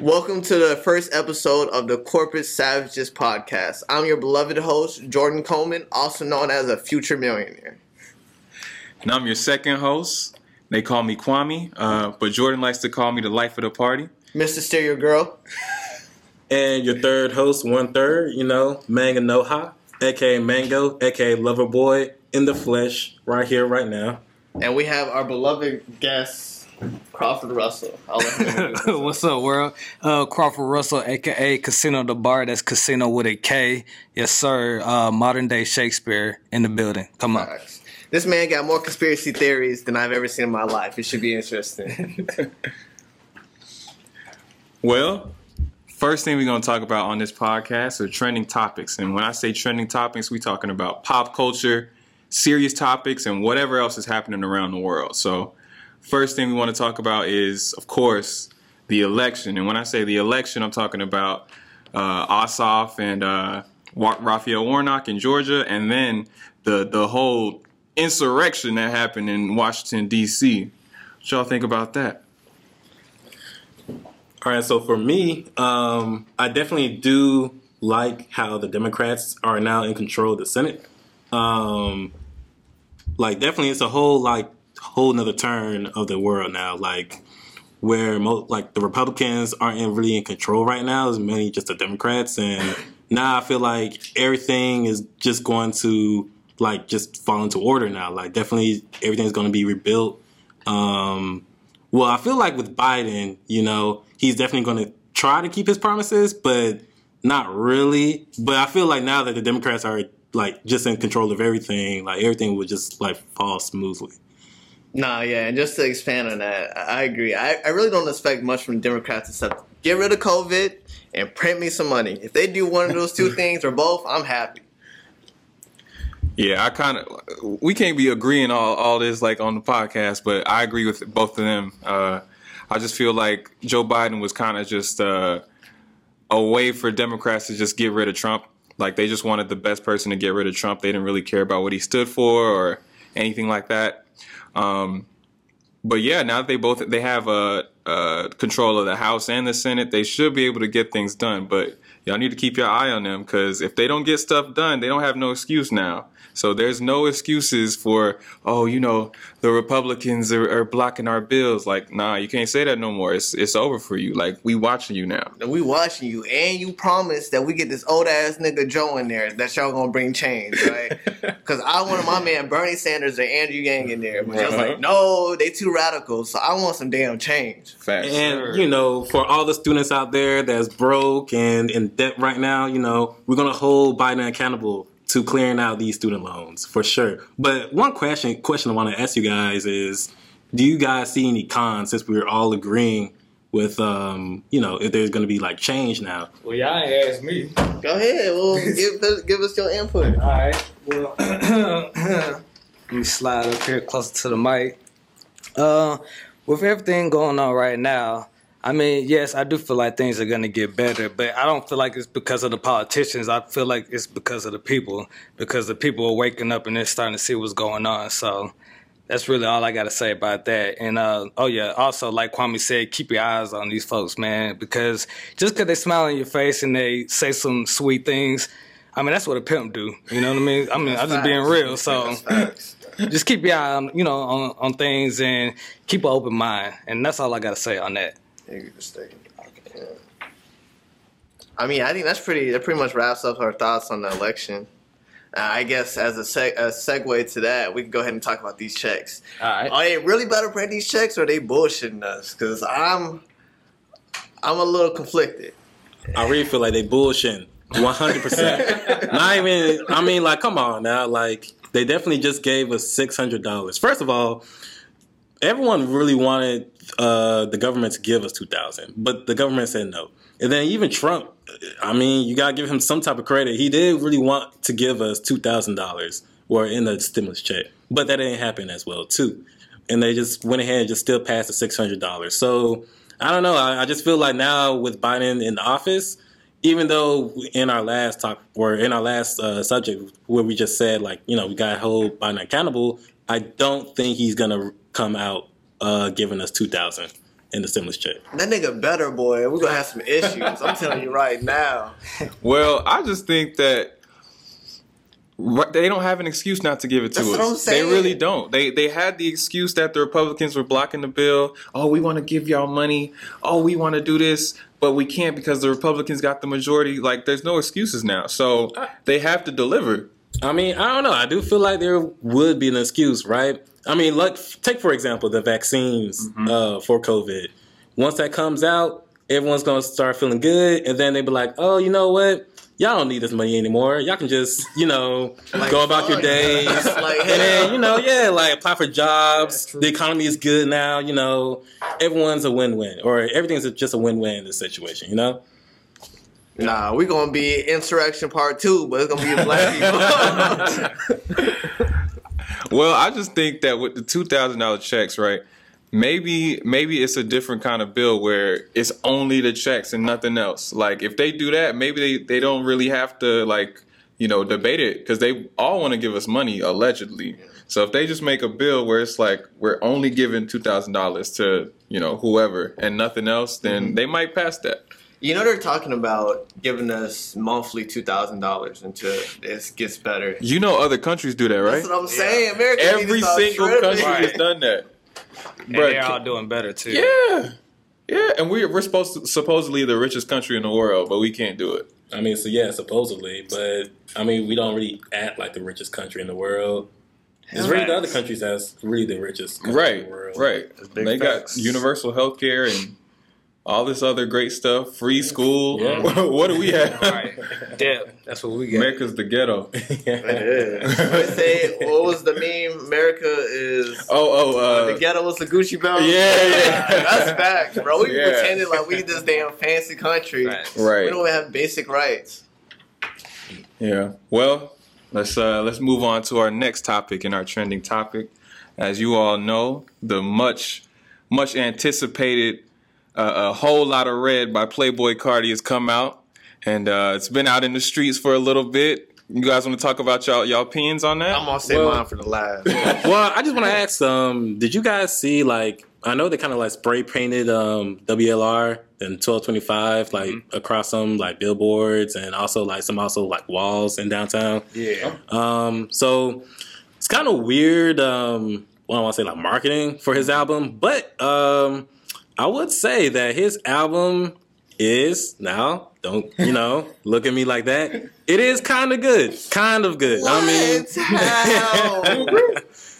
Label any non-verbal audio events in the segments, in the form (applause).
Welcome to the first episode of the Corporate Savages podcast. I'm your beloved host, Jordan Coleman, also known as a future millionaire. And I'm your second host. They call me Kwame, uh, but Jordan likes to call me the life of the party. Mr. Stereo Girl. And your third host, one third, you know, Manga Noha, aka Mango, aka Lover Boy in the flesh, right here, right now. And we have our beloved guest, Crawford Russell. I'll let him introduce (laughs) himself. What's up, world? Uh, Crawford Russell, aka Casino the Bar. That's Casino with a K. Yes, sir. Uh, modern day Shakespeare in the building. Come on. Facts. This man got more conspiracy theories than I've ever seen in my life. It should be interesting. (laughs) Well, first thing we're going to talk about on this podcast are trending topics. And when I say trending topics, we're talking about pop culture, serious topics, and whatever else is happening around the world. So, first thing we want to talk about is, of course, the election. And when I say the election, I'm talking about uh, Ossoff and uh, Raphael Warnock in Georgia, and then the the whole insurrection that happened in Washington D.C. What y'all think about that? All right, so for me, um, I definitely do like how the Democrats are now in control of the Senate. Um, like, definitely, it's a whole like whole another turn of the world now. Like, where mo- like the Republicans aren't really in control right now, it's mainly just the Democrats, and now I feel like everything is just going to like just fall into order now. Like, definitely, everything's going to be rebuilt. Um, well, I feel like with Biden, you know, he's definitely going to try to keep his promises, but not really. But I feel like now that the Democrats are like just in control of everything, like everything would just like fall smoothly. Nah, yeah, and just to expand on that, I I agree. I, I really don't expect much from Democrats except get rid of COVID and print me some money. If they do one of those two (laughs) things or both, I'm happy. Yeah, I kind of we can't be agreeing all all this like on the podcast, but I agree with both of them. Uh, I just feel like Joe Biden was kind of just uh, a way for Democrats to just get rid of Trump. Like they just wanted the best person to get rid of Trump. They didn't really care about what he stood for or anything like that. Um, but yeah, now that they both they have uh, uh, control of the House and the Senate, they should be able to get things done. But y'all need to keep your eye on them because if they don't get stuff done, they don't have no excuse now. So there's no excuses for oh, you know, the Republicans are, are blocking our bills. Like, nah, you can't say that no more. It's it's over for you. Like we watching you now. And we watching you, and you promised that we get this old ass nigga Joe in there that y'all gonna bring change, right? (laughs) Because I wanted my man Bernie Sanders or Andrew Yang in there, but I was Uh-huh. like, no, they too radical, so I want some damn change. Facts. And you know, for all the students out there that's broke and in debt right now, you know, we're gonna hold Biden accountable to clearing out these student loans for sure. But one question question I want to ask you guys is, do you guys see any cons since we're all agreeing with um, you know, if there's gonna be like change now? Well, y'all ain't asked me. Go ahead, well, (laughs) give us, give us your input. All right. Well, (clears throat) let me slide up here closer to the mic. Uh, with everything going on right now, I mean, yes, I do feel like things are going to get better, but I don't feel like it's because of the politicians. I feel like it's because of the people, because the people are waking up and they're starting to see what's going on. So that's really all I got to say about that. And uh, oh yeah, also like Kwame said, keep your eyes on these folks, man, because just because they smile in your face and they say some sweet things, I mean that's what a pimp do. You know what I mean? I mean I'm just being real. So just keep your eye on you know on, on things and keep an open mind, and that's all I got to say on that. Thank you for. Yeah. I mean, I think that's pretty. That pretty much wraps up our thoughts on the election. Uh, I guess as a, seg- a segue to that, we can go ahead and talk about these checks. All right. Are they really about to print these checks, or are they bullshitting us? Because I'm, I'm a little conflicted. I really feel like they bullshitting. One hundred percent. (laughs) Not even. I mean, like, come on now. Like, they definitely just gave us six hundred dollars. First of all, everyone really wanted uh, the government to give us two thousand, but the government said no. And then even Trump. I mean, you gotta give him some type of credit. He did really want to give us two thousand dollars, or in the stimulus check, but that didn't happen as well too. And they just went ahead and just still passed the six hundred dollars. So I don't know. I, I just feel like now with Biden in office, even though in our last talk or in our last uh, subject where we just said like you know we got to hold Biden accountable, I don't think he's gonna come out uh, giving us two thousand. in the stimulus check. That nigga better, boy. We're gonna have some issues. I'm telling you right now. Well, I just think that they don't have an excuse not to give it to That's us. what I'm They really don't. They they had the excuse that the Republicans were blocking the bill. Oh, we want to give y'all money. Oh, we want to do this, but we can't because the Republicans got the majority. Like, there's no excuses now. So they have to deliver. I mean, I don't know. I do feel like there would be an excuse, right? I mean, like take for example the vaccines uh, for COVID. Once that comes out, everyone's gonna start feeling good, and then they be like, "Oh, you know what? Y'all don't need this money anymore. Y'all can just, you know, (laughs) go about your (laughs) days." Like, and then, you know, yeah, like apply for jobs. The economy is good now. You know, everyone's a win-win, or everything's just a win-win in this situation. You know. Nah, we're gonna be insurrection part two, but it's gonna be a black (laughs) people. Well, I just think that with the two thousand dollar checks, right? Maybe maybe it's a different kind of bill where it's only the checks and nothing else. Like if they do that, maybe they, they don't really have to like you know debate it because they all want to give us money allegedly. So if they just make a bill where it's like we're only giving two thousand dollars to you know whoever and nothing else, then mm-hmm. they might pass that. You know they're talking about giving us monthly two thousand dollars until this gets better. You know other countries do that, right? That's what I'm saying. America needs to Every single tripping. country has done that. And Bruh, they're all doing better too. Yeah, yeah, and we're we're supposed to supposedly the richest country in the world, but we can't do it. I mean, so yeah, supposedly, but I mean, we don't really act like the richest country in the world. It's really the other countries that's really the richest country in Right, the world. right. big They facts. got universal health care and all this other great stuff, free school. Yeah. (laughs) what do we have? Right. Deb, that's what we get. America's the ghetto. It is. They say what was the meme? America is Oh, oh, the uh, ghetto was the Gucci belt. yeah, yeah. That's facts, bro. We Yeah. pretended like we this damn fancy country. Right. We don't even have basic rights. Yeah. Well, let's uh let's move on to our next topic in our trending topic. As you all know, the much much anticipated uh, a Whole Lotta Red by Playboi Carti has come out, and uh, it's been out in the streets for a little bit. You guys want to talk about y'all y'all opinions on that? I'm gonna say Well- mine for the last. (laughs) well, I just want to ask, um, did you guys see like I know they kind of like spray painted um, WLR and 1225 like across some like billboards and also like some also like walls in downtown. yeah. Um, so it's kind of weird. Um, well, I want to say like marketing for his album, but um, I would say that his album is now. Don't you know? (laughs) look at me like that. It is kind of good, kind of good. I mean, (laughs)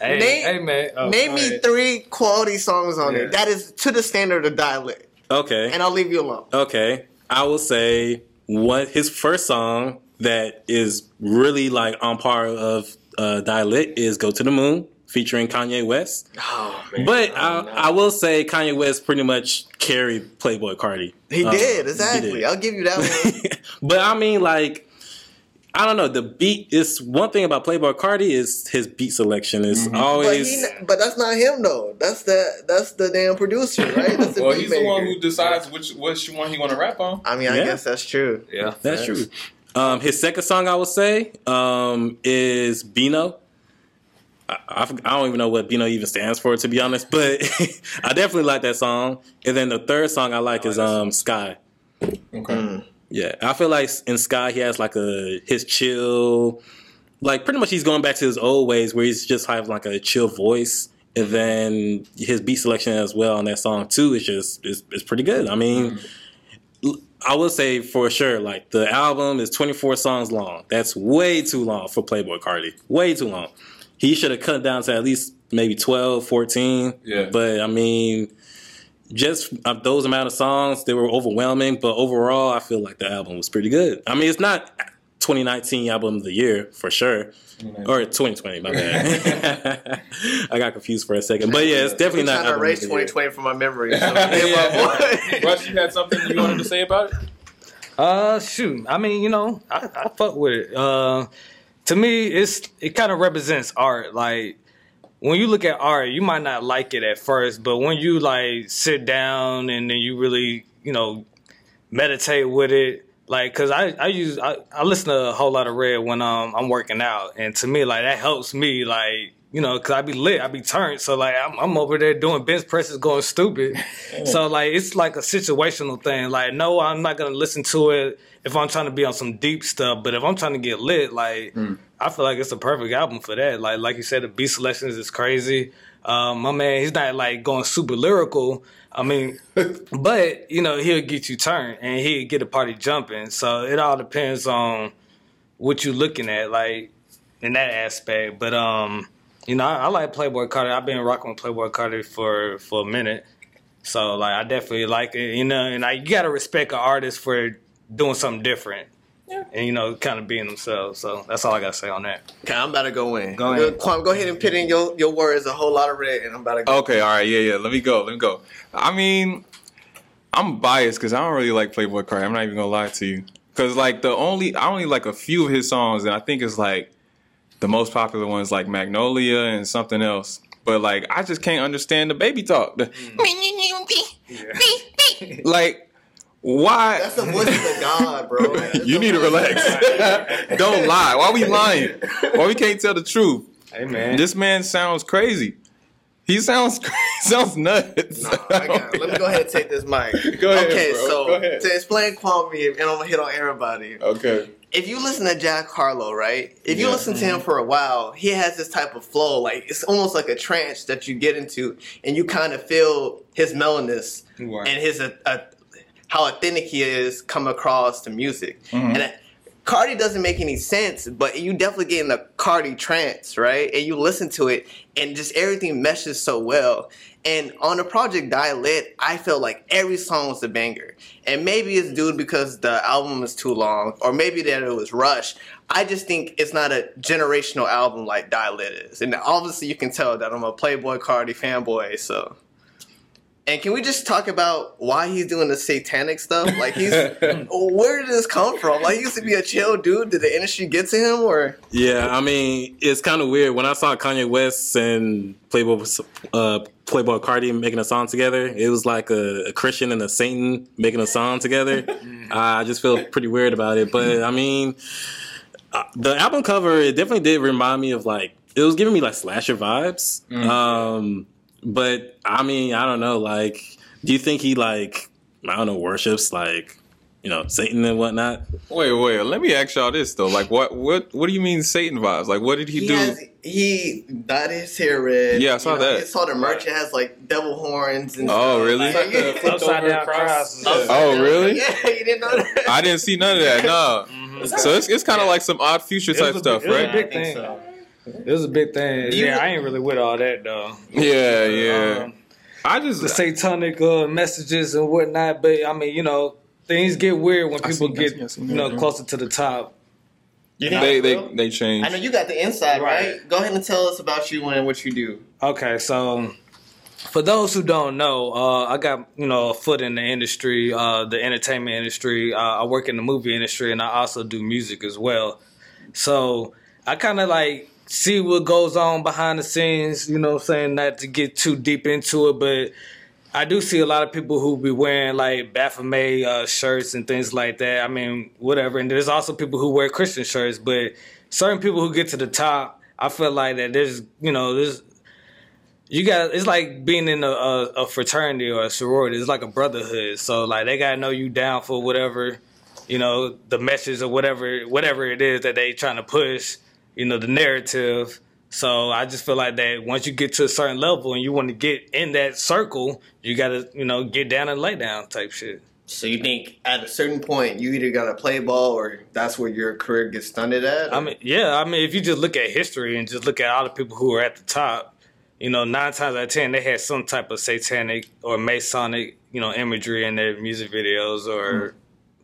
Hey, Name- hey man. Oh, Name me ahead. three quality songs on Yeah. it that is to the standard of Die Lit, okay, and I'll leave you alone. okay. I will say what his first song that is really like on par of uh, Die Lit is "Go2DaMoon" featuring Kanye West. Oh man, But I, I will say Kanye West pretty much carried Playboi Carti. he Uh, did he exactly. did. I'll give you that one. (laughs) but I mean, like, I don't know. The beat is one thing about Playboi Carti is his beat selection is but, always. he, but that's not him though. That's the that's the damn producer, right? That's the (laughs) well, beat he's the one who decides which which one he want to rap on. I mean, I Yeah. guess that's true. Yeah, That's true. Um, his second song, I would say, um, is Beno. I, I, I don't even know what Beno even stands for, to be honest, but (laughs) I definitely like that song. And then the third song I like is um, Sky. Okay. Yeah, I feel like in Sky he has like a his chill, like pretty much he's going back to his old ways where he's just have like a chill voice, and then his beat selection as well on that song too is just is, is pretty good. I mean, I would say for sure like the album is 24 songs long. That's way too long for Playboi Carti. Way too long. He should have cut down to at least maybe 12, 14. Yeah. But I mean, just uh, those amount of songs, they were overwhelming. But overall, I feel like the album was pretty good. I mean, it's not 2019 album of the year for sure, or 2020. My bad. (laughs) I got confused for a second, but yeah, it's definitely not trying to erase the year. 2020 from my memory. So (laughs) yeah, my boy. Russ, you had something you wanted to say about it? Uh, shoot. I mean, you know, I, I fuck with it. Uh, to me, it's it kind of represents art. Like when you look at art, you might not like it at first, but when you like sit down and then you really, you know, meditate with it. Like, cause I I use I, I listen to a Whole Lotta Red when um I'm working out, and to me like that helps me like you know, cause I be lit, I be turned. So like I'm, I'm over there doing bench presses, going stupid. so like it's like a situational thing. Like no, I'm not gonna listen to it if I'm trying to be on some deep stuff. But if I'm trying to get lit, like I feel like it's a perfect album for that. Like like you said, the beat selections is crazy. Um, my man, he's not like going super lyrical. I mean, (laughs) but you know he'll get you turned and he'll get a party jumping. So it all depends on what you're looking at, like in that aspect. But um, you know, I, I like Playboi Carti. I've been rocking with Playboi Carti for for a minute, so like I definitely like it. You know, and I you gotta respect an artist for doing something different. And you know, kind of being themselves. So that's all I gotta say on that. Okay, I'm about to go in. Go ahead. Kwame, go ahead and put in your, your words a Whole Lotta Red, and I'm about to go. Okay, all right, yeah, yeah. Let me go. Let me go. I mean, I'm biased because I don't really like Playboi Carti. I'm not even gonna lie to you. Because like the only I only like a few of his songs, and I think it's like the most popular ones like Magnolia and something else. But like I just can't understand the baby talk. The- (laughs) like why? That's the voice of the God, bro. (laughs) That's you need to relax. (laughs) Don't lie. Why we lying? Why we can't tell the truth? Hey man, This man sounds crazy. He sounds crazy. sounds nuts. Nah, I got it. Let me go ahead and take this mic. Go ahead, okay, bro. so Go ahead. to explain Kwame, and I'm gonna hit on everybody. Okay. If you listen to Jack Harlow, right? If you Yeah. listen to him for a while, he has this type of flow, like it's almost like a trance that you get into, and you kind of feel his mellowness and his uh, uh, how authentic he is come across to music. Mhm. And uh, Carti doesn't make any sense, but you definitely get in the Carti trance, right? And you listen to it, and just everything meshes so well. And on the project Die Lit, I felt like every song was a banger. And maybe it's due because the album is too long, or maybe that it was rushed. I just think it's not a generational album like Die Lit is. And obviously, you can tell that I'm a Playboi Carti fanboy, so. And can we just talk about why he's doing the satanic stuff? Like he's (laughs) where did this come from? Like he used to be a chill dude. Did the industry get to him or Yeah, I mean, it's kind of weird. When I saw Kanye West and Playboi, uh, Playboi Carti making a song together, it was like a, a Christian and a Satan making a song together. (laughs) I just feel pretty weird about it. But I mean, uh, the album cover it definitely did remind me of like it was giving me like slasher vibes. Um, but I mean, I don't know. Like, do you think he like I don't know worships like you know Satan and whatnot? Wait, wait. Let me ask y'all this though. Like, what, what, what do you mean Satan vibes? Like, what did he, he do? has he dyed his hair red. Yeah, I saw You know, that. I saw the merch. It has like devil horns and Oh, stuff. really? Like, yeah. upside down cross. Oh, really? (laughs) Yeah, you didn't know that. I didn't see none of that. No. Mm-hmm. So it's, it's kind of like some odd future type was stuff, big- it was a right? big I think thing. so. It was a big thing. You- yeah, I ain't really with all that though. Yeah, yeah. Um, I just the satanic uh, messages and whatnot. But I mean, you know, things get weird when people seen- get seen- you know that, yeah. closer to the top. You think they they they changed. I know you got the inside, right. Right. Go ahead and tell us about you and what you do. Okay, so for those who don't know, uh, I got you know a foot in the industry, uh, the entertainment industry. Uh, I work in the movie industry, and I also do music as well. So I kind of like see what goes on behind the scenes. You know, I'm saying not to get too deep into it, but I do see a lot of people who be wearing like Baphomet uh, shirts and things like that. I mean, whatever. And there's also people who wear Christian shirts, but certain people who get to the top, I feel like that there's, you know, there's, you got, it's like being in a, a, a fraternity or a sorority. It's like a brotherhood. So like they gotta know you down for whatever, you know, the message or whatever, whatever it is that they trying to push, you know, the narrative. So I just feel like that once you get to a certain level and you want to get in that circle, you gotta, you know, get down and lay down type shit. So you think at a certain point you either gotta play ball or that's where your career gets stunted at? I mean, yeah, I mean, if you just look at history and just look at all the people who are at the top, you know, nine times out of ten they had some type of satanic or Masonic, you know, imagery in their music videos or hmm.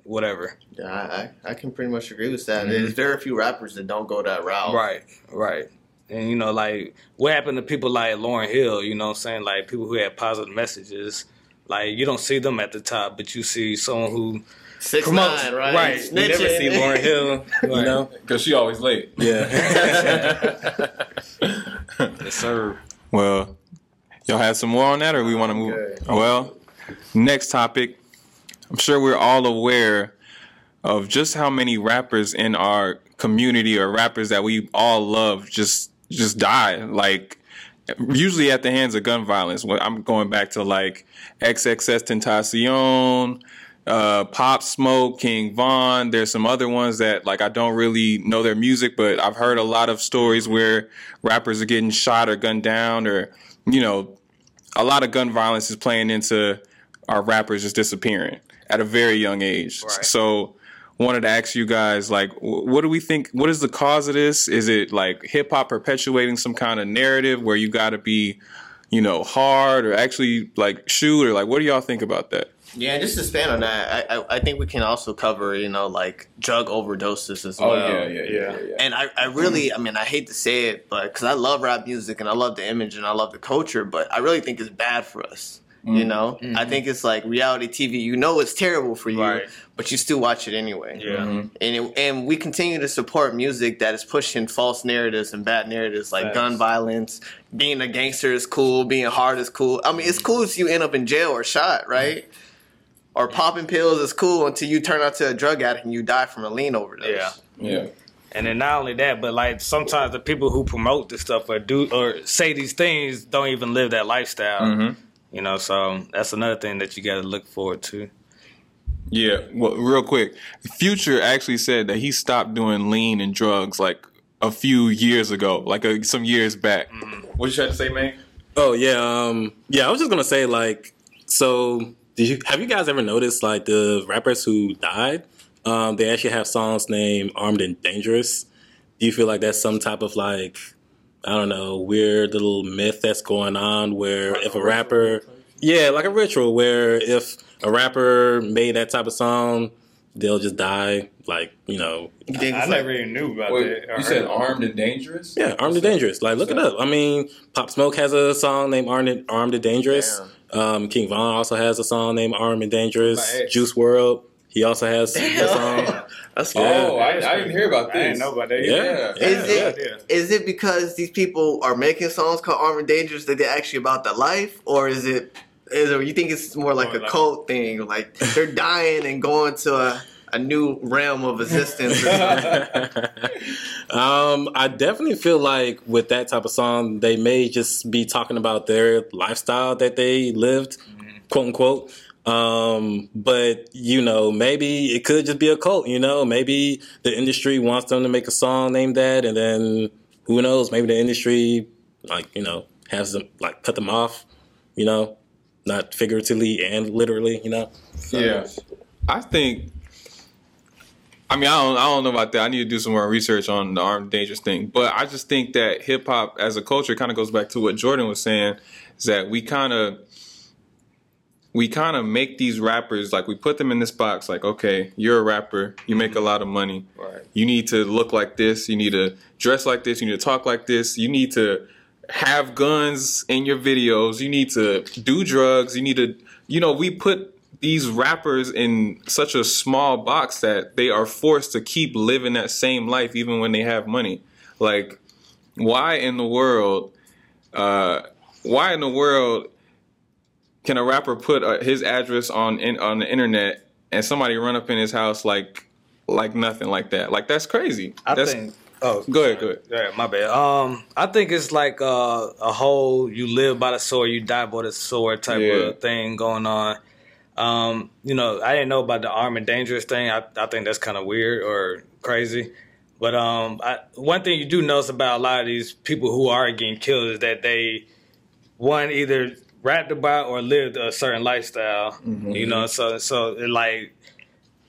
Whatever. yeah, I, I, I can pretty much agree with that. Mm-hmm. There's very few rappers that don't go that route. Right, right. And you know, like what happened to people like Lauryn Hill, you know what I'm saying? Like people who had positive messages. Like you don't see them at the top, but you see someone who Six promotes nine, right? right. You never see Lauryn Hill, (laughs) you know? Because she always late. Yeah. (laughs) Yes, sir. Well, y'all have some more on that, or we want to move? Okay. Well, next topic. I'm sure we're all aware of just how many rappers in our community or rappers that we all love just just die. Like usually at the hands of gun violence. When I'm going back to like XXXTentacion, uh, Pop Smoke, King Von. There's some other ones that like I don't really know their music, but I've heard a lot of stories where rappers are getting shot or gunned down, or you know, a lot of gun violence is playing into our rappers just disappearing at a very young age. Right. So wanted to ask you guys like what do we think what is the cause of this is it like hip hop perpetuating some kind of narrative where you got to be you know hard or actually like shoot or like what do y'all think about that Yeah, just to expand on that, I, I I think we can also cover you know like drug overdoses as oh, well. Yeah, yeah yeah yeah And I, I really, I mean, I hate to say it, but because I love rap music and I love the image and I love the culture, but I really think it's bad for us. You mm. know, I mm-hmm. think it's like reality TV. You know, it's terrible for you, Right. but you still watch it anyway. Yeah. Mm-hmm. and it, and we continue to support music that is pushing false narratives and bad narratives like Facts. gun violence. Being a gangster is cool. Being hard is cool. I mean, it's cool if you end up in jail or shot, mm-hmm. right? Or popping pills is cool until you turn out to a drug addict and you die from a lean overdose. Yeah. yeah And then not only that, but like sometimes the people who promote this stuff or do or say these things don't even live that lifestyle. Mm-hmm. You know, so that's another thing that you got to look forward to. yeah well real quick future actually said that he stopped doing lean and drugs like a few years ago like uh some years back what you trying to say man Oh yeah, um, yeah. I was just gonna say like, so did you have you guys ever noticed like the rappers who died? Um, they actually have songs named "Armed and Dangerous." Do you feel like that's some type of like, I don't know, weird little myth that's going on where if a rapper, yeah, like a ritual where if a rapper made that type of song, they'll just die, like you know, You think it's like- even knew about wait, that. I you said armed and dangerous Yeah, Armed and Dangerous. Like, look it up. I mean, Pop Smoke has a song named Armed, Armed and Dangerous. Um, King Von also has a song named Armed and Dangerous. Juice WRLD, he also has (laughs) a song. That's cool. Yeah. oh I, I didn't hear about I didn't this know about that. Yeah, either. yeah. Is yeah. it is it because these people are making songs called Armed and Dangerous that they're actually about their life, or is it is it, you think it's more like Or a like- cult thing, like they're (laughs) dying and going to a, a new realm of existence? (laughs) Um, I definitely feel like with that type of song, they may just be talking about their lifestyle that they lived, quote unquote. Um, but you know, maybe it could just be a cult. You know, maybe the industry wants them to make a song named that, and then who knows? Maybe the industry, like you know, has them like cut them off. You know, not figuratively and literally. You know. Yeah, I think. I mean, I don't, I don't know about that. I need to do some more research on the armed dangerous thing. But I just think that hip hop as a culture kind of goes back to what Jordan was saying, is that we kind of we kind of make these rappers like we put them in this box. Like, okay, you're a rapper, you make a lot of money, Right. you need to look like this, you need to dress like this, you need to talk like this, you need to have guns in your videos, you need to do drugs, you need to, you know, we put these rappers in such a small box that they are forced to keep living that same life even when they have money. Like, why in the world, uh, why in the world can a rapper put uh, his address on in, on the internet and somebody run up in his house like like nothing like that? Like that's crazy. I that's, think. Oh, Go ahead, go ahead. Yeah, my bad. Um, I think it's like uh, a whole you live by the sword, you die by the sword type Yeah. of thing going on. Um, you know, I didn't know about the armed and dangerous thing. I, I think that's kind of weird or crazy. But um, I, one thing you do notice about a lot of these people who are getting killed is that they, one, either rapped about or lived a certain lifestyle. Mm-hmm. You know, so so like,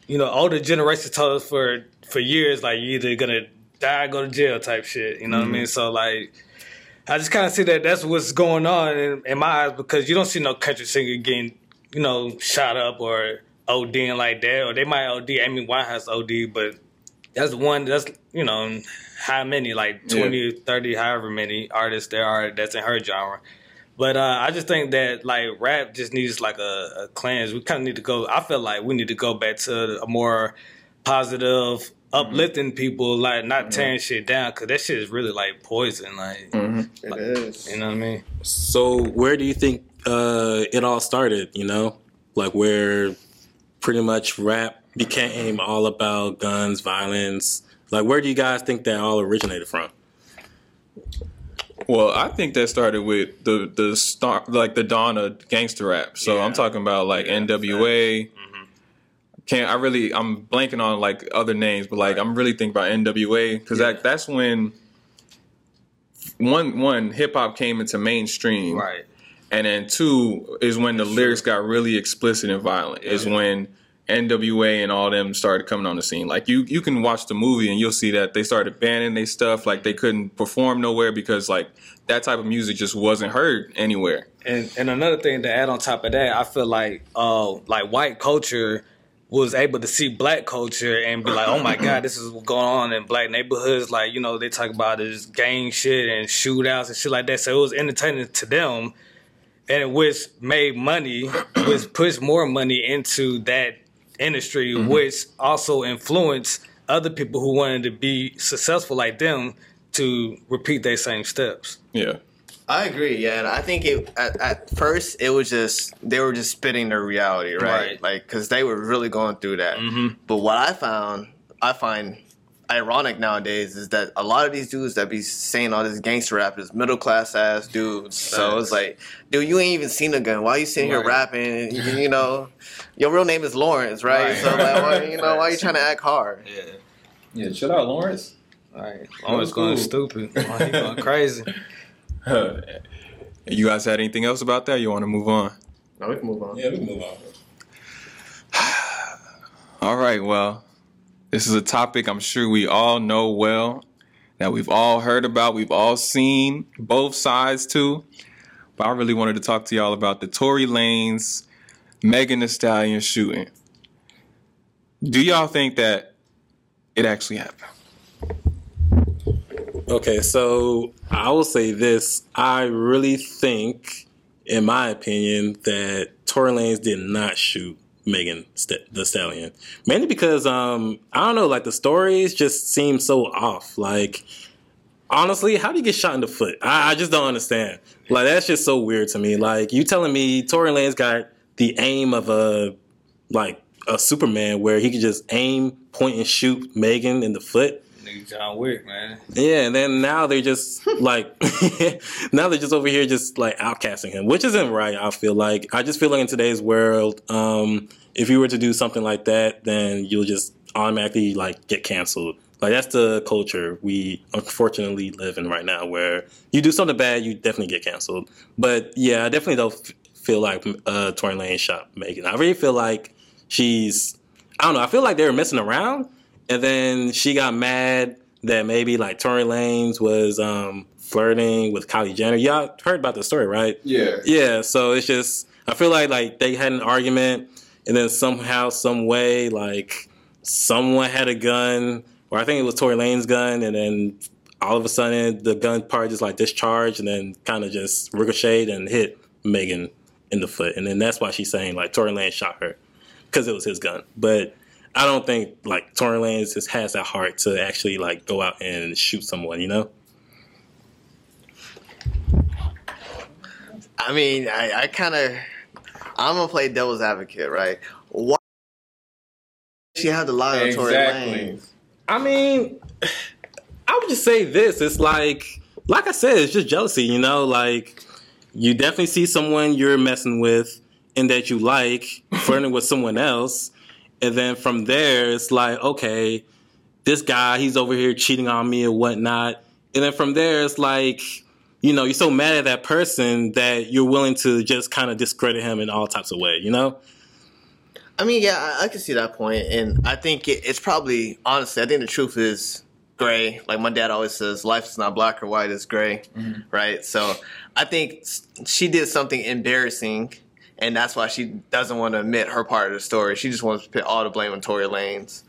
you know, older generations told us for for years like you're either gonna die, or go to jail type shit. You know what I mean? Mm-hmm. So like. I just kind of see that that's what's going on in, in my eyes because you don't see no country singer getting, you know, shot up or ODing like that, or they might OD. I Amy Winehouse OD, but that's one. That's you know, how many like 20, 30, however many artists there are that's in her genre. But uh, I just think that like rap just needs like a, a cleanse. We kind of need to go. I feel like we need to go back to a more positive, uplifting people, like not tearing shit down because that shit is really like poison. Like it is. you know what I mean? So where do you think uh, it all started? You know, like where pretty much rap became all about guns, violence. Like where do you guys think that all originated from? Well, I think that started with the the start, like the dawn of gangster rap. So I'm talking about like Yeah, NWA. Mm-hmm. Can't I really? I'm blanking on like other names, but like I'm really thinking about NWA because that that's when one one hip hop came into mainstream, Right. and then two is when the lyrics got really explicit and violent. Is when NWA and all them started coming on the scene. Like you, you can watch the movie and you'll see that they started banning their stuff. Like they couldn't perform nowhere because like that type of music just wasn't heard anywhere. And and another thing to add on top of that, I feel like uh like white culture was able to see black culture and be like, oh my god, this is what's going on in black neighborhoods. Like you know they talk about this gang shit and shootouts and shit like that. So it was entertaining to them, and which made money, which pushed more money into that industry, which also influenced other people who wanted to be successful like them to repeat their same steps. Yeah. I agree, yeah, and I think it at, at first it was just they were just spitting their reality, right? Right. Like because they were really going through that. Mhm. But what I found, I find ironic nowadays is that a lot of these dudes that be saying all this gangster rap is middle class ass dudes. So it's like, dude, you ain't even seen a gun. Why are you sitting here rapping? You, you know, your real name is Lawrence, right? Right. So like, why, you know, why you trying to act hard? Yeah. Yeah. Chill out, Lawrence. Right. Always going cool. stupid. Oh, he going (laughs) crazy. you guys had anything else about that? You want to move on? No, we can move on. Yeah, we can move on. (sighs) All right. Well, this is a topic I'm sure we all know well, that we've all heard about, we've all seen both sides too. But I really wanted to talk to y'all about the Tory Lanez, Megan Thee Stallion shooting. Do y'all think that it actually happened? Okay, so I will say this. I really think, in my opinion, that Tory Lanez did not shoot Megan St- the Stallion. Mainly because, um, I don't know, like the stories just seem so off. Like, honestly, how do you get shot in the foot? I, I just don't understand. Like, that's just so weird to me. Like, you telling me Tory Lanez got the aim of a, like, a Superman where he could just aim, point, and shoot Megan in the foot? Nigga John Wick, man. Yeah, and then now they're just like (laughs) now they're just over here just like outcasting him, which isn't right. I feel like I just feel like in today's world, um, if you were to do something like that, then you'll just automatically like get canceled. Like that's the culture we unfortunately live in right now, where you do something bad, you definitely get canceled. But yeah, I definitely don't feel like uh, Tory Lane shot Megan. I really feel like she's I don't know. I feel like they were messing around, and then she got mad that maybe like Tory Lanez was um, flirting with Kylie Jenner. Y'all heard about the story, right? Yeah. Yeah. So it's just I feel like like they had an argument, and then somehow, some way, like someone had a gun, or I think it was Tory Lane's gun, and then all of a sudden the gun part just like discharged, and then kind of just ricocheted and hit Megan in the foot, and then that's why she's saying like Tory Lane shot her because it was his gun, but. I don't think like Tory Lanez just has that heart to actually like go out and shoot someone, you know? I mean, I, I kind of, I'm gonna play devil's advocate, right? Why she had to lie on Tory Lanez? I mean, I would just say this. It's like, like I said, it's just jealousy, you know? Like, you definitely see someone you're messing with and that you like (laughs) flirting with someone else. And then from there, it's like, okay, this guy, he's over here cheating on me or whatnot. And then from there, it's like, you know, you're so mad at that person that you're willing to just kind of discredit him in all types of ways, you know? I mean, yeah, I, I can see that point, and I think it, it's probably honestly, I think the truth is gray. Like my dad always says, life is not black or white; it's gray, mm-hmm. right? So I think she did something embarrassing, and that's why she doesn't want to admit her part of the story. She just wants to put all the blame on Tory Lanez.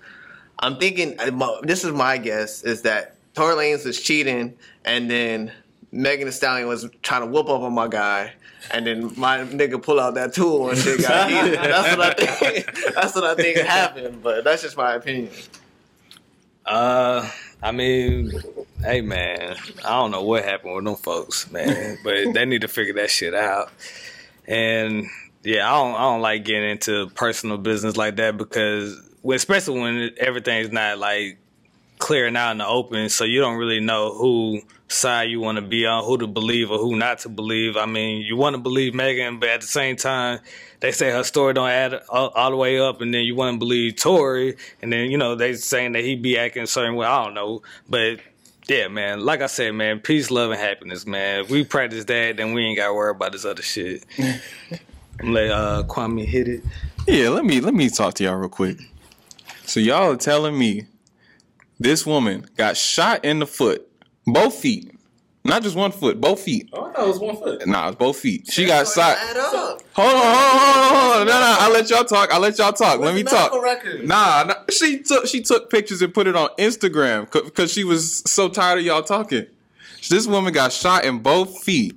I'm thinking uh, this is my guess is that Tory Lanez was cheating, and then Megan Thee Stallion was trying to whoop up on my guy, and then my nigga pull out that tool and shit got (laughs) heated. That's what I think. (laughs) That's what I think happened, but that's just my opinion. Uh, I mean, hey man, I don't know what happened with them folks, man, but they need to figure that shit out. And yeah, I don't, I don't like getting into personal business like that because, especially when everything's not like clearing out in the open, so you don't really know who side you want to be on, who to believe or who not to believe. I mean, you want to believe Megan, but at the same time, they say her story don't add all, all the way up, and then you want to believe Tory, and then you know they saying that he be acting a certain way. I don't know, but yeah, man. Like I said, man, peace, love, and happiness, man. If we practice that, then we ain't got to worry about this other shit. (laughs) I'm let uh, Kwame hit it. Yeah, let me let me talk to y'all real quick. So y'all are telling me this woman got shot in the foot, both feet, not just one foot, both feet. Oh, I thought it was one foot. Nah, it's both feet. She got shot. Add up. Hold on, hold on, hold on, hold on. No, no, I'll let y'all talk. I'll let y'all talk. let me talk. medical record? Nah, nah, she took she took pictures and put it on Instagram because she was so tired of y'all talking. This woman got shot in both feet.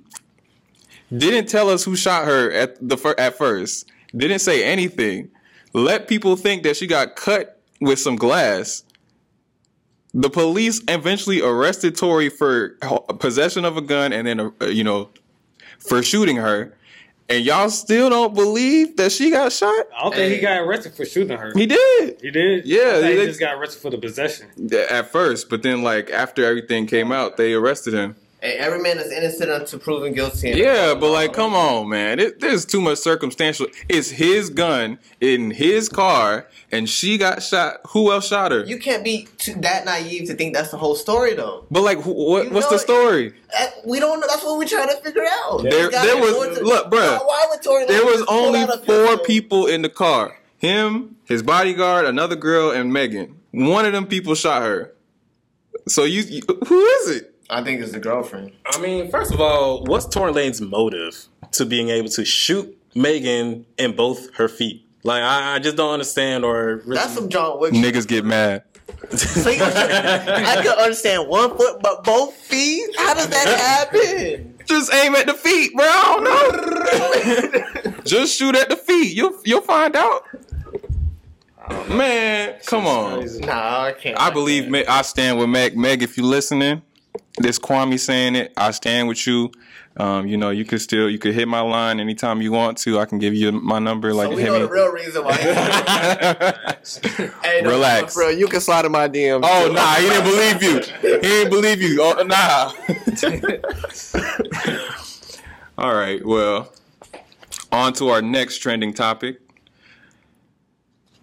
Didn't tell us who shot her at the fir- at first. Didn't say anything. Let people think that she got cut with some glass. The police eventually arrested Tory for possession of a gun and then, uh, you know, for shooting her. And y'all still don't believe that she got shot? I don't think he got arrested for shooting her. He did. He did? Yeah, I thought he they- just got arrested for the possession. At first, but then like after everything came out, they arrested him. Hey, every man is innocent until proven guilty. Yeah, but like, come on, man. It, there's too much circumstantial. It's his gun in his car, and she got shot. Who else shot her? You can't be too, that naive to think that's the whole story, though. but like, wh- what, You what's know the it- story? Uh, We don't know. That's what we're trying to figure out. There- We got there was- more to- look, bruh, Why- Why would Tory There Lanez was pull only out a four pistol? people in the car. Him, his bodyguard, another girl, and Megan. One of them people shot her. So you, you who is it? I think it's the girlfriend. I mean, first of all, what's Tory Lane's motive to being able to shoot Megan in both her feet? Like, I, I just don't understand. Or really, That's some John Wick. shit. Niggas get mad. (laughs) So you- I can understand one foot, but both feet. How does that happen? Just aim at the feet, bro. I don't know. (laughs) Just shoot at the feet. You'll you'll find out. Man, come on. Nah, I can't. I believe Meg, I stand with Meg. Meg, if you're listening, this Kwame saying it. I stand with you. Um, you know, you could still you could hit my line anytime you want to. I can give you my number. Like So we know me. the real reason why. (laughs) hey, no, Relax. bro. You can slide in my DM. Oh nah, he didn't believe you. He didn't believe you. Oh nah. (laughs) All right. Well, on to our next trending topic.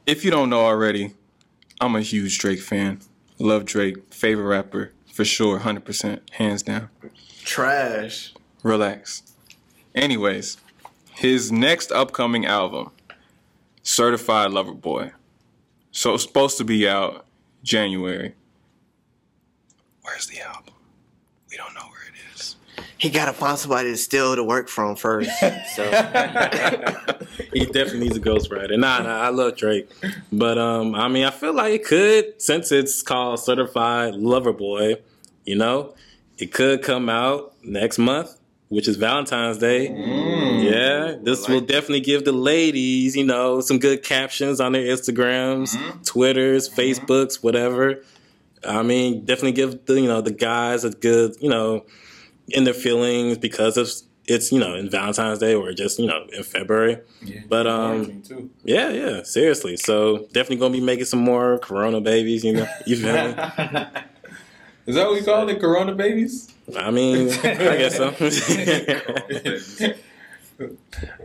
If you don't know already, I'm a huge Drake fan. Love Drake, favorite rapper for sure, hundred percent, hands down. Trash. Relax. Anyways, his next upcoming album, Certified Lover Boy. So it's supposed to be out January. Where's the album? We don't know where it is. He gotta find somebody to steal to work from first. So (laughs) he definitely needs a ghostwriter. Nah, nah, I love Drake, but um, I mean, I feel like it could, since it's called Certified Lover Boy, you know, it could come out next month, which is Valentine's Day. Yeah, this will definitely give the ladies, you know, some good captions on their Instagrams, Twitters, Facebooks, whatever. I mean, definitely give the you know the guys a good you know in their feelings because of it's you know in Valentine's Day or just you know in February. But um, yeah, yeah, seriously. So definitely gonna be making some more Corona babies. You know, you feel me? (laughs) Is that what we call it? Corona babies? I mean, I guess so. (laughs)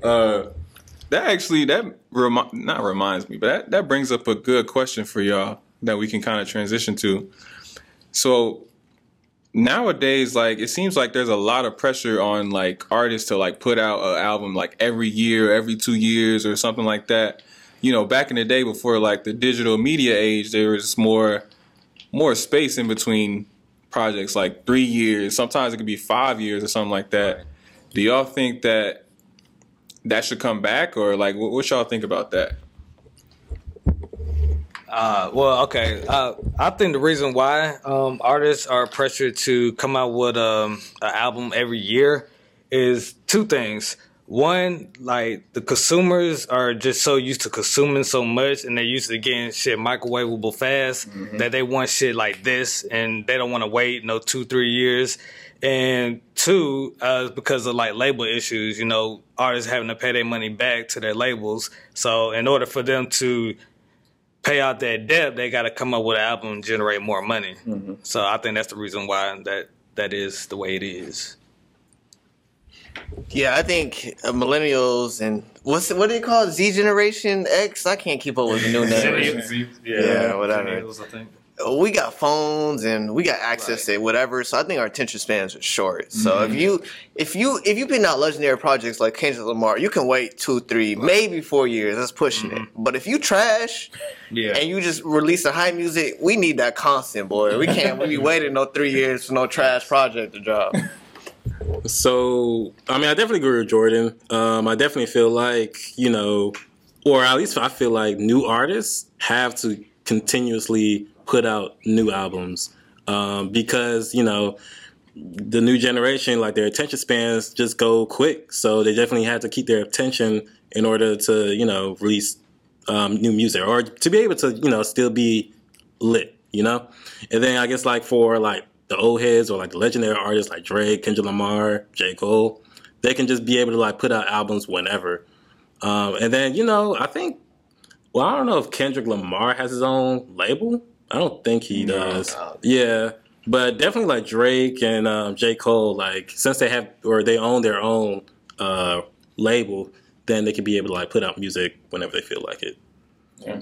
Uh, that actually that remi- not reminds me, but that, that brings up a good question for y'all that we can kind of transition to. So nowadays, like it seems like there's a lot of pressure on like artists to like put out an album like every year, every two years, or something like that. You know, back in the day before like the digital media age, there was more more space in between projects, like three years. Sometimes it could be five years or something like that. Do y'all think that that should come back, or like what, what y'all think about that? Uh, well, okay. Uh, I think the reason why um, artists are pressured to come out with um, an album every year is two things. One, like the consumers are just so used to consuming so much, and they're used to getting shit microwavable fast that they want shit like this, and they don't want to wait no two, three years. And two, uh, because of like label issues, you know, artists having to pay their money back to their labels. So in order for them to pay out that debt, they got to come up with an album and generate more money. So I think that's the reason why that that is the way it is. Yeah, I think uh, millennials and what's what do you call it? Z Generation X? I can't keep up with the new (laughs) name. Yeah, whatever. I think. we got phones and we got access to whatever. So I think our attention spans are short. So if you if you if you putting out legendary projects like Kendrick Lamar, you can wait two, three, maybe four years. That's pushing it. But if you trash Yeah. and you just release the high music, we need that constant, boy. We can't we (laughs) be waiting no three years for no trash project to drop. (laughs) So, I mean, I definitely agree with Jordan. Um, I definitely feel like, you know, or at least I feel like new artists have to continuously put out new albums um, because, you know, the new generation, like their attention spans just go quick. So they definitely have to keep their attention in order to, you know, release um, new music or to be able to, you know, still be lit, you know? And then I guess like for like the old heads or like the legendary artists like Drake, Kendrick Lamar, J. Cole, they can just be able to like put out albums whenever. Um, and then, you know, I think, well, I don't know if Kendrick Lamar has his own label. I don't think he does. no. Yeah. But definitely like Drake and um, J. Cole, like since they have or they own their own uh, label, then they can be able to like put out music whenever they feel like it. Yeah.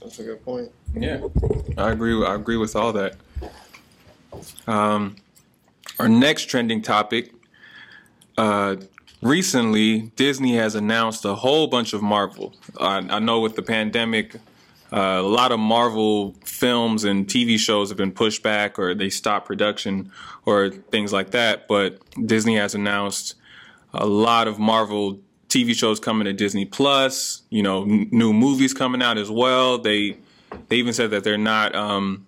That's a good point. Yeah, I agree. I agree with all that. Um, our next trending topic. Uh, recently, Disney has announced a whole bunch of Marvel. I, I know with the pandemic, uh, a lot of Marvel films and TV shows have been pushed back, or they stopped production, or things like that. But Disney has announced a lot of Marvel TV shows coming to Disney Plus. You know, n- new movies coming out as well. They they even said that they're not um,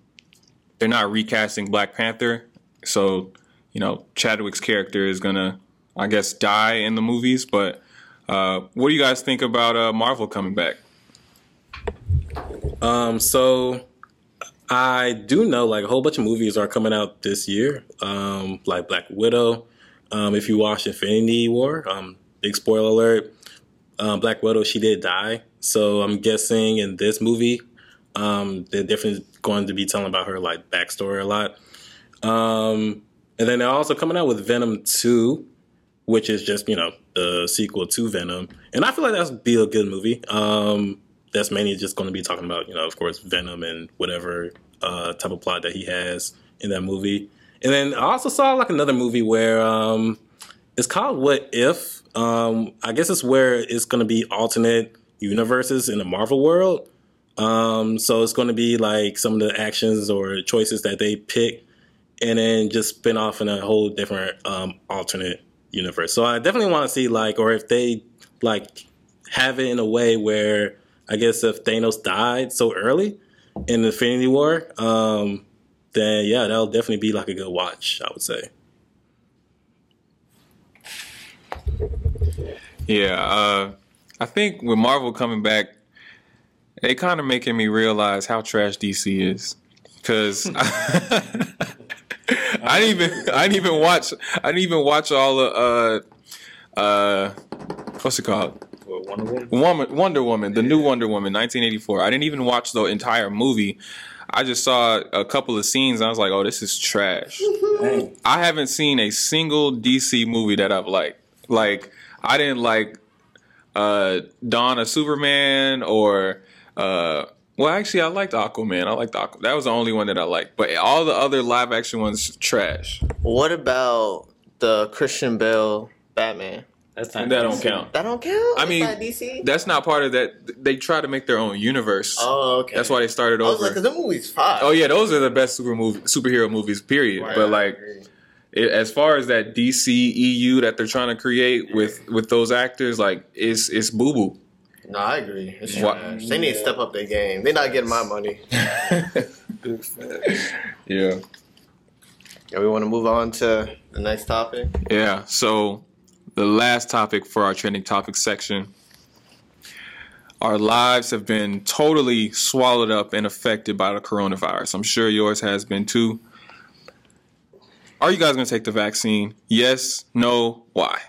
they're not recasting Black Panther. So you know, Chadwick's character is gonna, I guess, die in the movies. But uh, what do you guys think about uh, Marvel coming back? Um, so I do know like a whole bunch of movies are coming out this year. Um, like Black Widow. Um, if you watch Infinity War, um, big spoiler alert. Um, Black Widow, she did die. So I'm guessing in this movie, um, they're definitely going to be telling about her like backstory a lot. Um, and then they're also coming out with Venom 2, which is just, you know, the sequel to Venom. And I feel like that's be a good movie. Um, that's mainly just going to be talking about, you know, of course, Venom and whatever uh, type of plot that he has in that movie. And then I also saw like another movie where um, it's called What If. Um, I guess it's where it's going to be alternate universes in the Marvel world. Um, so it's going to be like some of the actions or choices that they pick, and then just spin off in a whole different um, alternate universe. So I definitely want to see like, or if they like have it in a way where I guess if Thanos died so early in the Infinity War, um, then yeah, that'll definitely be like a good watch. I would say. Yeah, uh, I think with Marvel coming back, they kind of making me realize how trash DC is. Cause (laughs) I didn't even I didn't even watch I didn't even watch all the uh uh what's it called Wonder Woman. Woman, Wonder Woman, the new Wonder Woman, 1984. I didn't even watch the entire movie. I just saw a couple of scenes. And I was like, "Oh, this is trash." I haven't seen a single DC movie that I've liked. Like, I didn't like uh, Dawn of Superman or uh, well, actually, I liked Aquaman. I liked Aquaman. That was the only one that I liked. But all the other live action ones, trash. What about the Christian Bale Batman? That's And that don't count. That don't count. I It's mean, not DC. That's not part of that. They try to make their own universe. oh, okay. That's why they started I was over. like, 'cause the movie's fire. Oh yeah, those are the best super movie, superhero movies. Period. Right, but like, agree. it, as far as that DC EU that they're trying to create with with those actors, like it's it's boo boo. No, I agree. It's trash. They need to step up their game. They're not getting my money. (laughs) Yeah, Yeah, we want to move on to the next topic. yeah. So the last topic for our trending topic section. Our lives have been totally swallowed up and affected by the coronavirus. I'm sure yours has been too. Are you guys going to take the vaccine? Yes, no, why?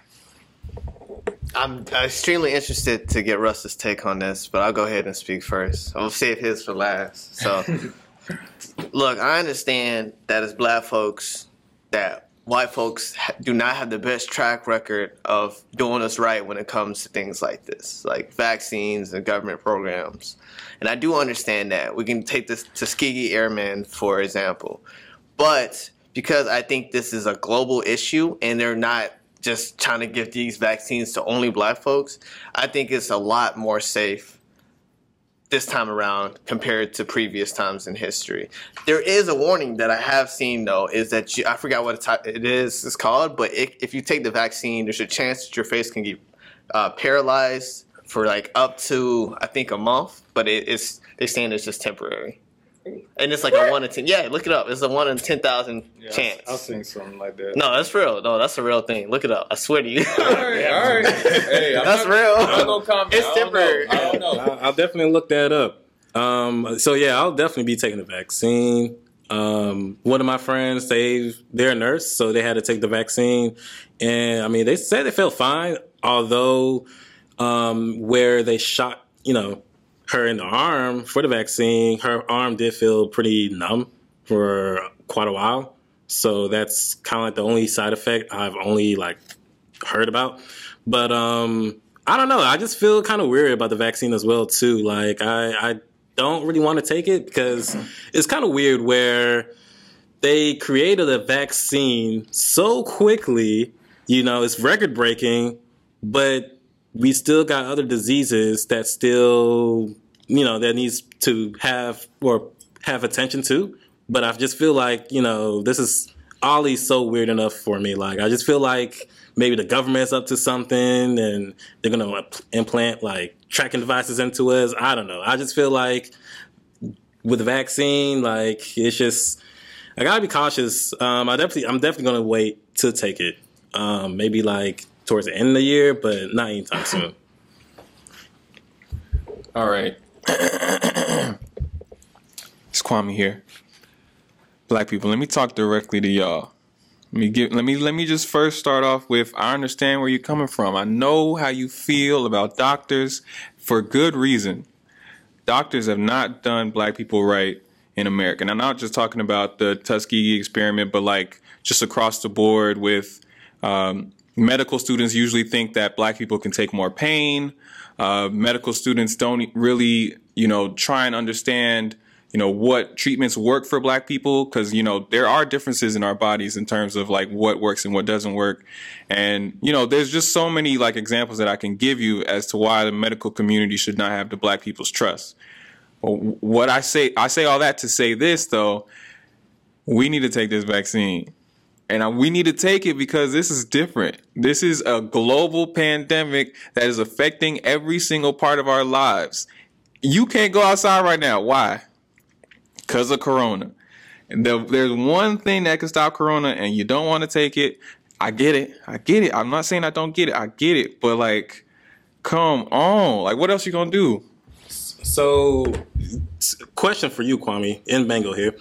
I'm uh, extremely interested to get Russ's take on this, but I'll go ahead and speak first. I'll save his for last. So, (laughs) look, I understand that as black folks, that white folks do not have the best track record of doing us right when it comes to things like this, like vaccines and government programs. And I do understand that. We can take this Tuskegee Airmen, for example. But because I think this is a global issue and they're not just trying to give these vaccines to only black folks, I think it's a lot more safe this time around compared to previous times in history. There is a warning that I have seen though, is that you, I forgot what it is it's called, but it, if you take the vaccine, there's a chance that your face can get uh, paralyzed for like up to I think a month, but it, it's they're saying it's just temporary. And it's like a one in ten. Yeah, look it up. It's a one in ten thousand Yeah, chance. I've seen something like that. no, that's real. No, that's a real thing. Look it up. I swear to you. (laughs) All right, all right. (laughs) Hey, I'm That's not, real. I'm not gonna comment. It's I don't know. temporary. I don't know. I'll, I'll definitely look that up. Um, so yeah, I'll definitely be taking the vaccine. Um, one of my friends, they they're a nurse, so they had to take the vaccine, and I mean, they said they felt fine, although um, where they shot, you know, her in the arm for the vaccine, her arm did feel pretty numb for quite a while. So that's kind of like the only side effect I've only like heard about. But um, I don't know. I just feel kind of weird about the vaccine as well too. Like I, I don't really want to take it because it's kind of weird where they created a vaccine so quickly. You know, it's record breaking, but we still got other diseases that still, you know, that needs to have or have attention to. But I just feel like, you know, this is Ollie's so weird enough for me. Like, I just feel like maybe the government's up to something and they're to implant like tracking devices into us. I don't know. I just feel like with the vaccine, like, it's just, I gotta be cautious. Um, I definitely, I'm definitely gonna wait to take it. Um, maybe like towards the end of the year, but not anytime soon. (clears throat) All right. (clears throat) it's Kwame here. Black people, let me talk directly to y'all. Let me give let me let me just first start off with I understand where you're coming from. I know how you feel about doctors for good reason. Doctors have not done black people right in America. And I'm not just talking about the Tuskegee experiment, but like just across the board with um, medical students usually think that black people can take more pain. Uh, medical students don't really, you know, try and understand, you know, what treatments work for black people because, you know, there are differences in our bodies in terms of like what works and what doesn't work. And, you know, there's just so many like examples that I can give you as to why the medical community should not have the black people's trust. Well, what I say, I say all that to say this though, we need to take this vaccine. And we need to take it because this is different. This is a global pandemic that is affecting every single part of our lives. You can't go outside right now. Why? Because of Corona. The, there's one thing that can stop Corona, and you don't want to take it. I get it. I get it. I'm not saying I don't get it. I get it. But like, come on. Like, what else you gonna do? So, question for you, Kwame, in Bengal here.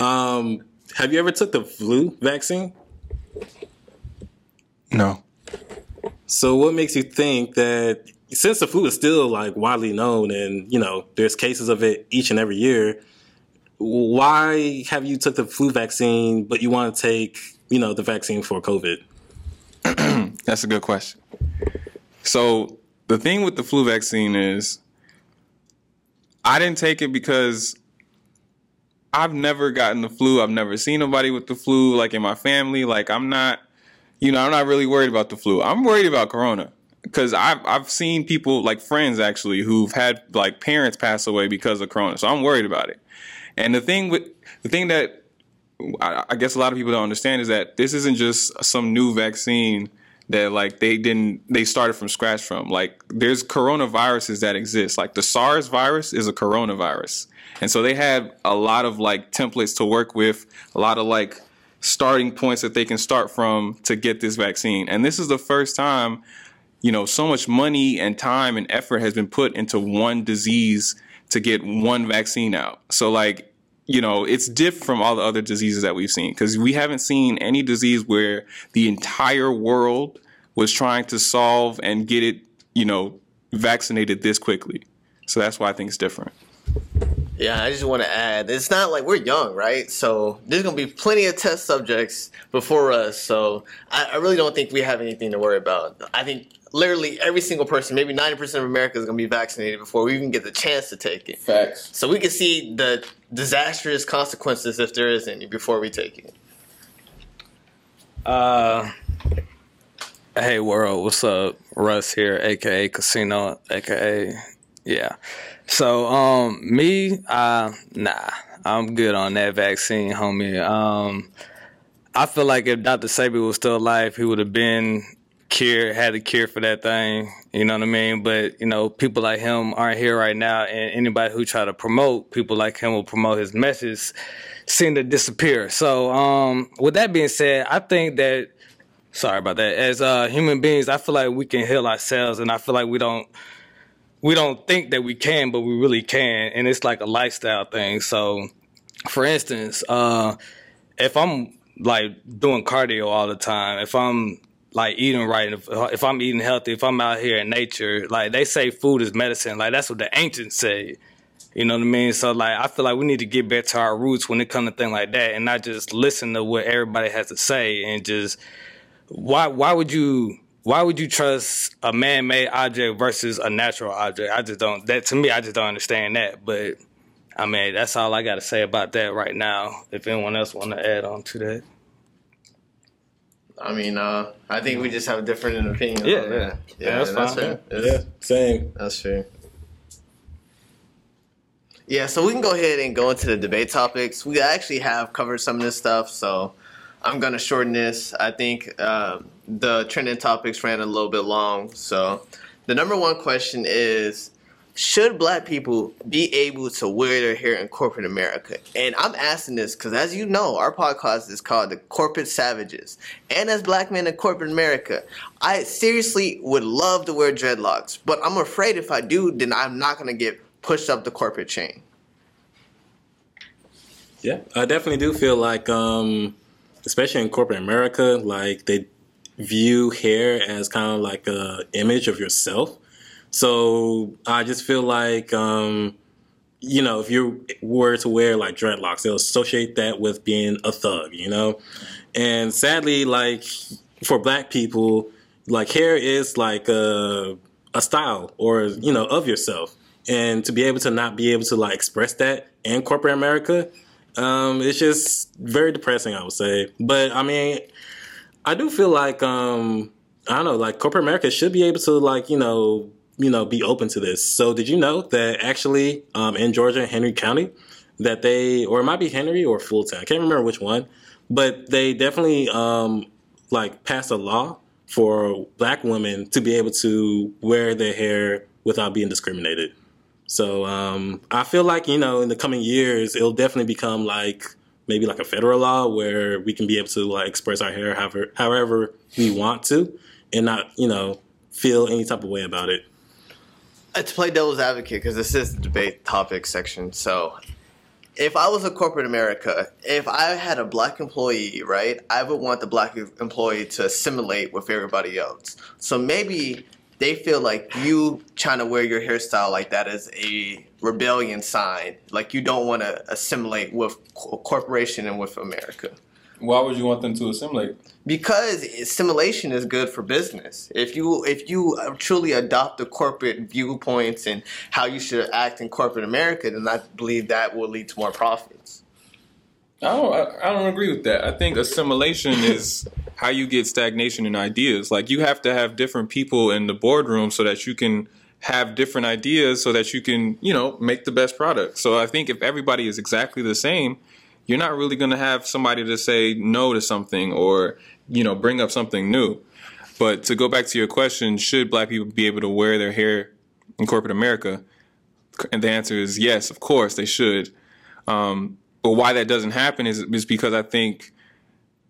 Um, have you ever took the flu vaccine? No. So, what makes you think that since the flu is still like widely known, and you know there's cases of it each and every year, why have you took the flu vaccine, but you want to take you know the vaccine for COVID? (clears throat) That's a good question. So the thing with the flu vaccine is I didn't take it because I've never gotten the flu. I've never seen nobody with the flu like in my family. Like I'm not, you know, I'm not really worried about the flu. I'm worried about corona because I've I've seen people like friends actually who've had like parents pass away because of corona. So I'm worried about it. And the thing with the thing that I, I guess a lot of people don't understand is that this isn't just some new vaccine that like they didn't they started from scratch from. Like there's coronaviruses that exist. Like the SARS virus is a coronavirus. And so they had a lot of like templates to work with, a lot of like starting points that they can start from to get this vaccine. And this is the first time, you know, so much money and time and effort has been put into one disease to get one vaccine out. So like you know, it's different from all the other diseases that we've seen because we haven't seen any disease where the entire world was trying to solve and get it, you know, vaccinated this quickly. So that's why I think it's different. Yeah, I just want to add, it's not like we're young, right? So there's gonna be plenty of test subjects before us. So I, I really don't think we have anything to worry about. I think literally every single person, maybe 90% of America is gonna be vaccinated before we even get the chance to take it. Facts. So we can see the disastrous consequences if there is any before we take it. Uh, hey world, what's up? Russ here, aka Casino, aka yeah. So um, me, uh, nah, I'm good on that vaccine, homie. Um, I feel like if Dr. Sebi was still alive, he would have been cured, had a cure for that thing. You know what I mean? But you know, people like him aren't here right now, and anybody who try to promote people like him will promote his message seem to disappear. So, um, with that being said, I think that sorry about that. As uh, human beings, I feel like we can heal ourselves, and I feel like we don't we don't think that we can, but we really can, and it's like a lifestyle thing. So, for instance, uh, if I'm like doing cardio all the time, if I'm like eating right, if, if I'm eating healthy, if I'm out here in nature, like they say food is medicine, like that's what the ancients say. You know what I mean? So like I feel like we need to get back to our roots when it comes to things like that and not just listen to what everybody has to say and just why why would you why would you trust a man made object versus a natural object? I just don't that to me I just don't understand that. But I mean that's all I gotta say about that right now. If anyone else wanna add on to that. I mean, uh, I think we just have different opinions. Yeah, on yeah. that. Yeah, that's fine. fair. Yeah, same. That's fair. Yeah, so we can go ahead and go into the debate topics. We actually have covered some of this stuff, so I'm gonna shorten this. I think um, the trending topics ran a little bit long, so the number one question is: Should Black people be able to wear their hair in corporate America? And I'm asking this because, as you know, our podcast is called "The Corporate Savages," and as Black men in corporate America, I seriously would love to wear dreadlocks, but I'm afraid if I do, then I'm not gonna get pushed up the corporate chain. Yeah, I definitely do feel like, um, especially in corporate America, like they view hair as kind of like a image of yourself. So I just feel like, um, you know, if you were to wear like dreadlocks, they'll associate that with being a thug, you know. And sadly, like for black people, like hair is like a a style or you know of yourself, and to be able to not be able to like express that in corporate America, um, it's just very depressing, I would say. But I mean, I do feel like um, I don't know, like corporate America should be able to like you know you know be open to this. So did you know that actually um, in Georgia, Henry County, that they or it might be Henry or Fulton, I can't remember which one, but they definitely um, like passed a law for black women to be able to wear their hair without being discriminated. So um, I feel like you know in the coming years it'll definitely become like maybe like a federal law where we can be able to like express our hair however however we want to and not you know feel any type of way about it. Uh, to play devil's advocate, because this is the debate topic section. So, if I was a corporate America, if I had a black employee, right, I would want the black employee to assimilate with everybody else. So maybe they feel like you trying to wear your hairstyle like that is a rebellion sign, like you don't want to assimilate with co- corporation and with America. Why would you want them to assimilate? because assimilation is good for business. If you if you uh, truly adopt the corporate viewpoints and how you should act in corporate America, then I believe that will lead to more profits. I don't. I, don't agree with that. I think assimilation is how you get stagnation in ideas. Like you have to have different people in the boardroom so that you can have different ideas, so that you can, you know, make the best product. So I think if everybody is exactly the same, you're not really going to have somebody to say no to something or, you know, bring up something new. But to go back to your question, should black people be able to wear their hair in corporate America? And the answer is yes, of course they should. Um, but why that doesn't happen is, is because I think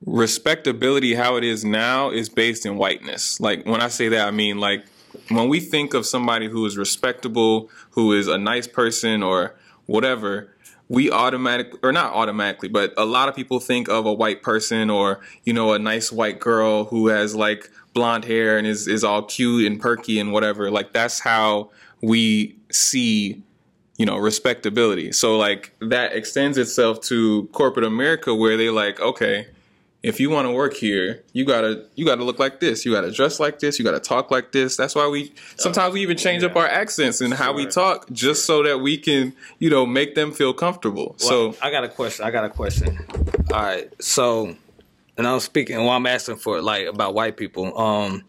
respectability, how it is now, is based in whiteness. Like when I say that, I mean like when we think of somebody who is respectable, who is a nice person or whatever, we automatic or not automatically, but a lot of people think of a white person or you know a nice white girl who has like blonde hair and is is all cute and perky and whatever. Like that's how we see you know respectability. So like that extends itself to corporate America where they like okay if you want to work here, you gotta you gotta look like this. You gotta dress like this. You gotta talk like this. That's why we sometimes we even change up our accents and how we talk just so that we can you know make them feel comfortable. Well, so I got a question. I got a question. All right. So, and I'm speaking. Well, I'm asking for like about white people. Um,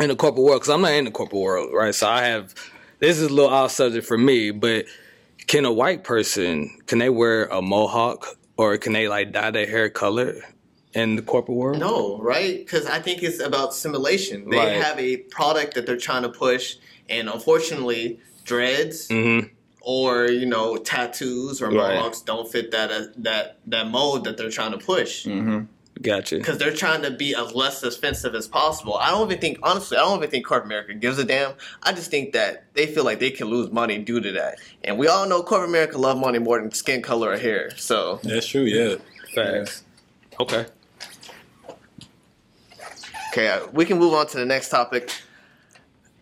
in the corporate world, because I'm not in the corporate world, right? So I have. This is a little off subject for me, but can a white person can they wear a mohawk or can they like dye their hair color in the corporate world? No, right? Because I think it's about simulation. They Right. have a product that they're trying to push, and unfortunately, dreads Mm-hmm. or you know tattoos or Right. mohawks don't fit that uh, that that mold that they're trying to push. Gotcha. Because they're trying to be as less offensive as possible. I don't even think, honestly, I don't even think corporate America gives a damn. I just think that they feel like they can lose money due to that. And we all know corporate America love money more than skin color or hair. So That's true. Yeah. Facts. Okay. Okay, uh, we can move on to the next topic.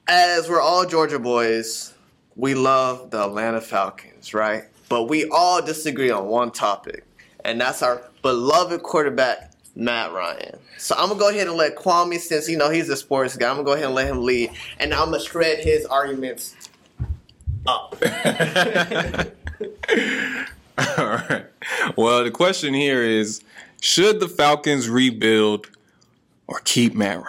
As we're all Georgia boys, we love the Atlanta Falcons, right? But we all disagree on one topic, and that's our beloved quarterback, Matt Ryan. So I'm gonna go ahead and let Kwame, since you know he's a sports guy, I'm gonna go ahead and let him lead, and I'm gonna shred his arguments up. (laughs) all right. Well, the question here is: Should the Falcons rebuild or keep Matt Ryan?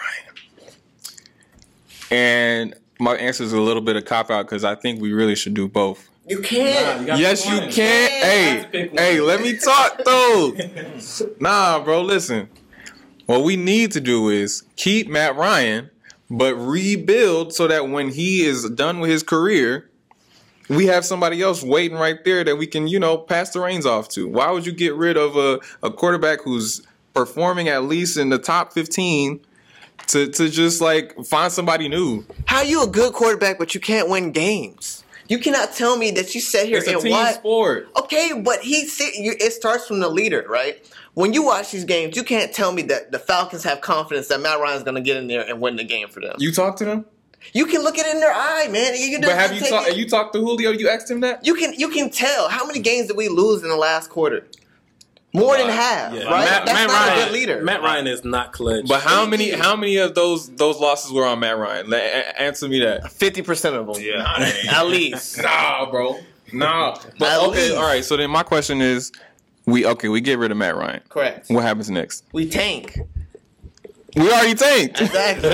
And my answer is a little bit of cop out because I think we really should do both. You can't. Yes, you can. have to Hey, hey, let me talk though. (laughs) nah, bro, listen. What we need to do is keep Matt Ryan, but rebuild so that when he is done with his career, we have somebody else waiting right there that we can, you know, pass the reins off to. Why would you get rid of a, a quarterback who's performing at least in the top 15 to, to just like find somebody new? How you a good quarterback, but you can't win games? You cannot tell me that you sat here It's and team watch. sport. Okay, but he it starts from the leader, right? When you watch these games, you can't tell me that the Falcons have confidence that Matt Ryan's going to get in there and win the game for them. You, talk to them? You can look it in their eye, man. You, But have you talked? You talked to Julio? You asked him that? you can you can tell how many games did we lose in the last quarter? More than half, Yeah. right? Matt, That's Matt not Ryan, a good leader. Matt Ryan is not clutch. But how many? How many of those those losses were on Matt Ryan? La- a- answer me that. Fifty percent of them, Yeah, (laughs) at least. Nah, bro. Nah. But At okay, least. all right. So then my question is, we okay? We get rid of Matt Ryan. Correct. What happens next? We tank. We already tanked. Exactly.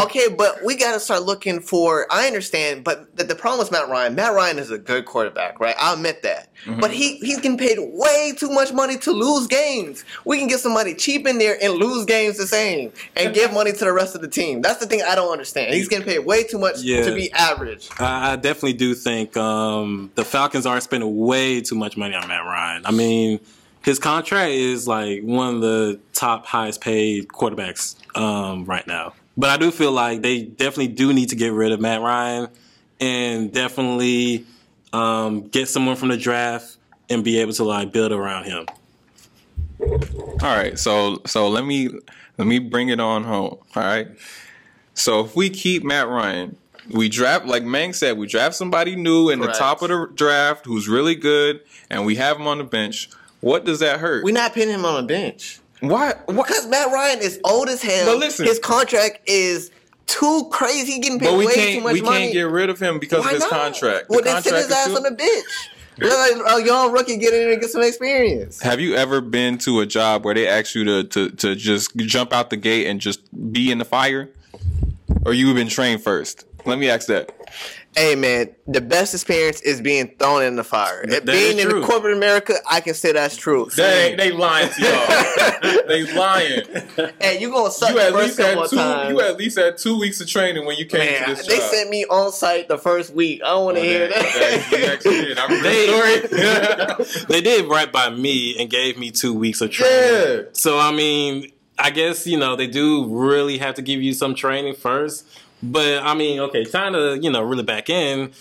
okay, but we got to start looking for. I understand, but the, the problem with Matt Ryan, Matt Ryan is a good quarterback, right? I'll admit that. But he he's getting paid way too much money to lose games. We can get somebody cheap in there and lose games the same, and give money to the rest of the team. That's the thing I don't understand. He's getting paid way too much Yeah. to be average. I, I definitely do think um, the Falcons aren't spending way too much money on Matt Ryan. I mean, his contract is like one of the top highest paid quarterbacks um, right now. But I do feel like they definitely do need to get rid of Matt Ryan and definitely um, get someone from the draft and be able to like build around him. All right, so so let me let me bring it on home. All right. So if we keep Matt Ryan, we draft like Mang said, we draft somebody new in Correct. the top of the draft who's really good, and we have him on the bench. What does that hurt? We're not putting him on a bench Why? What? because Matt Ryan is old as hell. But listen- his contract is too crazy. He getting paid But we way too can't much we money. We can't get rid of him because Why of his not? contract. Well, the then sit his ass too- on the bench. Let a young rookie get in there and get some experience. Have you ever been to a job where they ask you to, to, to just jump out the gate and just be in the fire? Or you have been trained first? Let me ask that. Hey man, the best experience is being thrown in the fire. That- that being in true. corporate America, I can say that's true. They, they lying to y'all. (laughs) they lying. Hey, you gonna suck You the at first least had couple of two. times. You at least had two weeks of training when you came man, to this they job. sent me on site the first week. I don't want to oh, hear that. You actually did. I remember They- story. (laughs) (laughs) they did right by me and gave me two weeks of training. Yeah. So I mean, I guess you know they do really have to give you some training first. But I mean, okay, trying to you know really back in,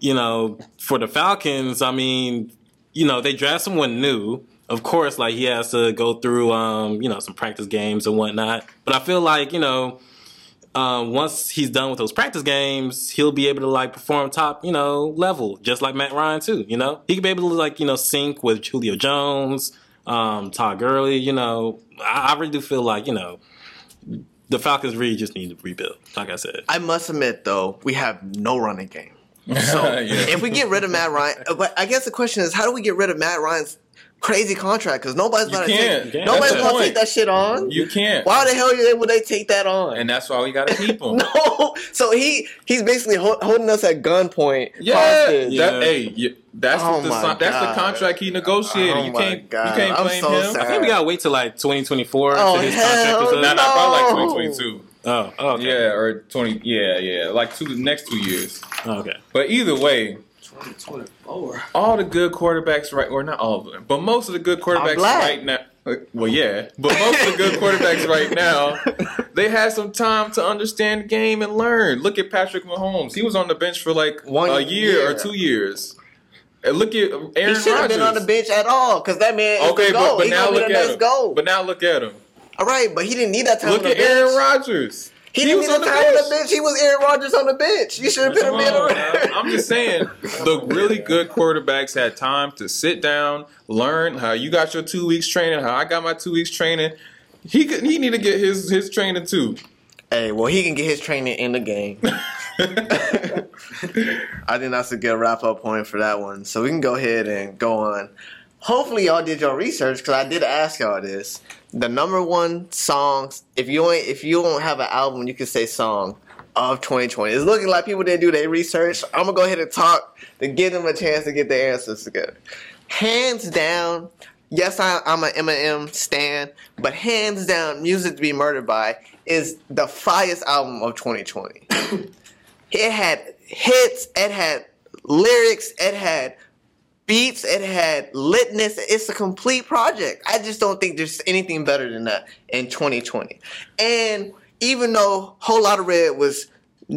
you know, for the Falcons, I mean, you know, they draft someone new. Of course, like he has to go through, um, you know, some practice games and whatnot. But I feel like, you know, um, once he's done with those practice games, he'll be able to like perform top, you know, level, just like Matt Ryan too. You know, he could be able to like, you know, sync with Julio Jones, um, Todd Gurley. You know, I, I really do feel like, you know, the Falcons really just need to rebuild. Like I said, I must admit, though, we have no running game. So (laughs) Yeah. if we get rid of Matt Ryan, uh, but I guess the question is, how do we get rid of Matt Ryan's crazy contract? Because nobody's You gonna can't. take can't. nobody's gonna take that shit on. You can't. Why the hell would they take that on? And that's why we gotta keep (laughs) him. no, so he he's basically ho- holding us at gunpoint. Yeah, hostage. Yeah. That, hey, you, that's Oh the my son- that's the contract he negotiated. Oh you can't God. you can't I'm blame so him. sad. I think we gotta wait till like 2024 Oh, till his hell contract is up. Nah, nah, probably like No. 2022. Oh, oh, okay. Yeah, or twenty. Yeah, yeah, like two next two years. Oh, okay. But either way, 2024. all the good quarterbacks right, or not all of them, but most of the good quarterbacks right now. Uh, well, yeah, but most of the good quarterbacks right now, (laughs) they had some time to understand the game and learn. Look at Patrick Mahomes; he was on the bench for like One a year or two years. And look at Aaron Rodgers. He should have been on the bench at all because that man. Okay, but, but He now look at him. goal. But now look at him. all right, but he didn't need that time Look at bench. Aaron Rodgers. He didn't was need on the time on the bench. bench. He was Aaron Rodgers on the bench. You should have put him Come in. on. I'm just saying, (laughs) the really good quarterbacks had time to sit down, learn how you got your two weeks training, how I got my two weeks training. He could, he need to get his his training too. Hey, well, he can get his training in the game. (laughs) (laughs) I think that's a good wrap up point for that one. So we can go ahead and go on. Hopefully, y'all did your research because I did ask y'all this. The number one songs, if you ain't, if you don't have an album, you can say song of 2020. It's looking like people didn't do their research. I'm gonna go ahead and talk to give them a chance to get their answers together. Hands down, yes, I, I'm an Eminem stan, but hands down, "Music to Be Murdered By" is the finest album of 2020. (coughs) it had hits, it had lyrics, it had beats, it had litness. It's a complete project. I just don't think there's anything better than that in 2020. And even though Whole Lotta Red was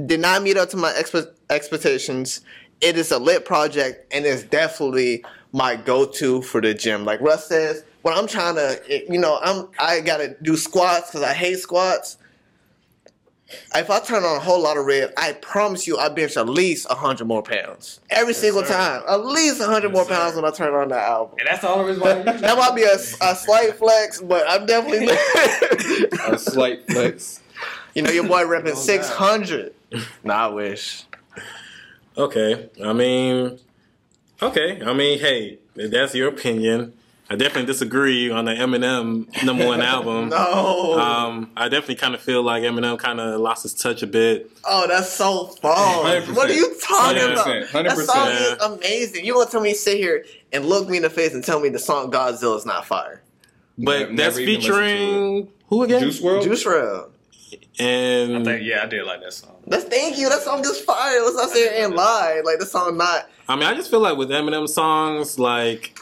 did not meet up to my expe- expectations, it is a lit project and it's definitely my go-to for the gym. Like Russ says, when I'm trying to, you know, I'm I gotta do squats because I hate squats. If I turn on a Whole Lotta Red, I promise you I bench at least hundred more pounds every single sir. time. At least hundred more sir. pounds when I turn on that album. And that's the only reason why you (laughs) That might be a, a slight (laughs) flex, but I'm definitely. (laughs) A slight flex. you know, your boy repping Oh, six hundred. Nah, I wish. Okay. I mean, okay. I mean, hey, that's your opinion. I definitely disagree on the Eminem number one (laughs) album. No. Um, I definitely kind of feel like Eminem kind of lost his touch a bit. oh, that's so false. What are you talking 100%. about? That song is amazing. You gonna tell me sit here and look me in the face and tell me the song Godzilla is not fire? But Never that's even listened to featuring who again? Juice WRLD. Juice WRLD. And I think, yeah, I did like that song. That's thank you. That song is fire. Let's not sit here and lie. Like the song not. I mean, I just feel like with Eminem songs, like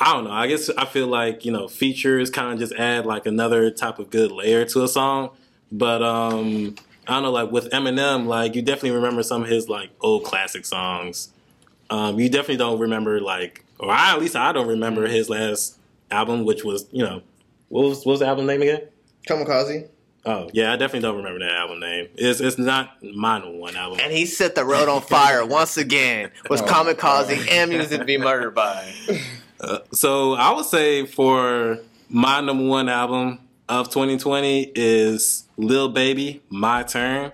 I don't know. I guess I feel like you know features kind of just add like another type of good layer to a song. But um I don't know. Like with Eminem, like you definitely remember some of his like old classic songs. Um, you definitely don't remember like, or I, at least I don't remember his last album, which was you know what was what was the album name again? Kamikaze. Oh yeah, I definitely don't remember that album name. It's it's not my one album. And he set the road on fire once again. Was (laughs) Oh, Kamikaze and Music to Be Murdered By. (laughs) So I would say for my number one album of 2020 is Lil Baby, My Turn.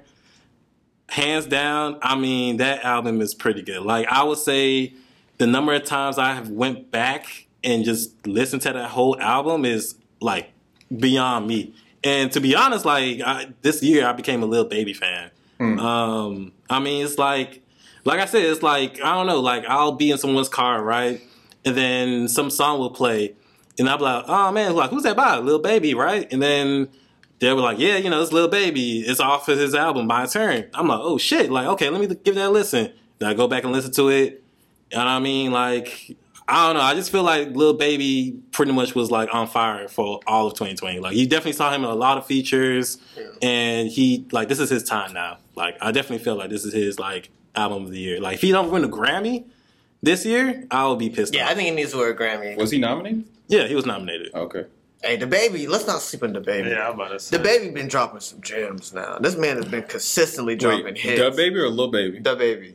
Hands down, I mean that album is pretty good. Like I would say the number of times I have went back and just listened to that whole album is like beyond me. And to be honest, like I, this year I became a Lil Baby fan. Um, I mean, it's like, like I said, it's like I don't know. Like I'll be in someone's car, right, and then some song will play, and I'll be like, "Oh man, like who's that by? Lil Baby, right?" And then they were like, "Yeah, you know, it's Lil Baby. It's off of his album, My Turn." I'm like, "Oh shit!" Like, okay, let me give that a listen. Then I go back and listen to it, and I mean, like, I don't know. I just feel like Lil Baby pretty much was like on fire for all of 2020. Like, you definitely saw him in a lot of features, and he like this is his time now. Like, I definitely feel like this is his like album of the year. Like, if he don't win a Grammy, this year, I'll be pissed Yeah, off. I think he needs to wear a Grammy. Was he nominated? yeah, he was nominated. Okay. Hey, DaBaby. Let's not sleep on DaBaby. Yeah, I'm about to say. DaBaby been dropping some gems now. This man has been consistently dropping Wait, hits. DaBaby or Lil Baby? DaBaby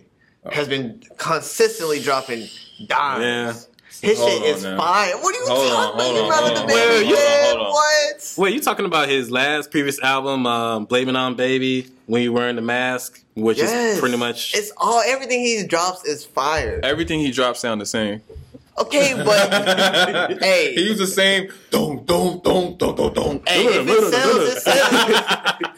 has been consistently dropping dimes. Yeah. His Hold shit is now. fire. What are you Hold talking hold about? on, Rather hold the on, baby hold on, yeah, hold on. What? Wait, you talking about his last previous album, um, "Blame It on Baby" when you wearing the mask, which Yes. is pretty much It's all everything he drops is fire. Everything he drops sound the same. Okay, but (laughs) Hey. he was the same. don't don't don't don't don't don't. hey, if it (laughs) sells, it sells.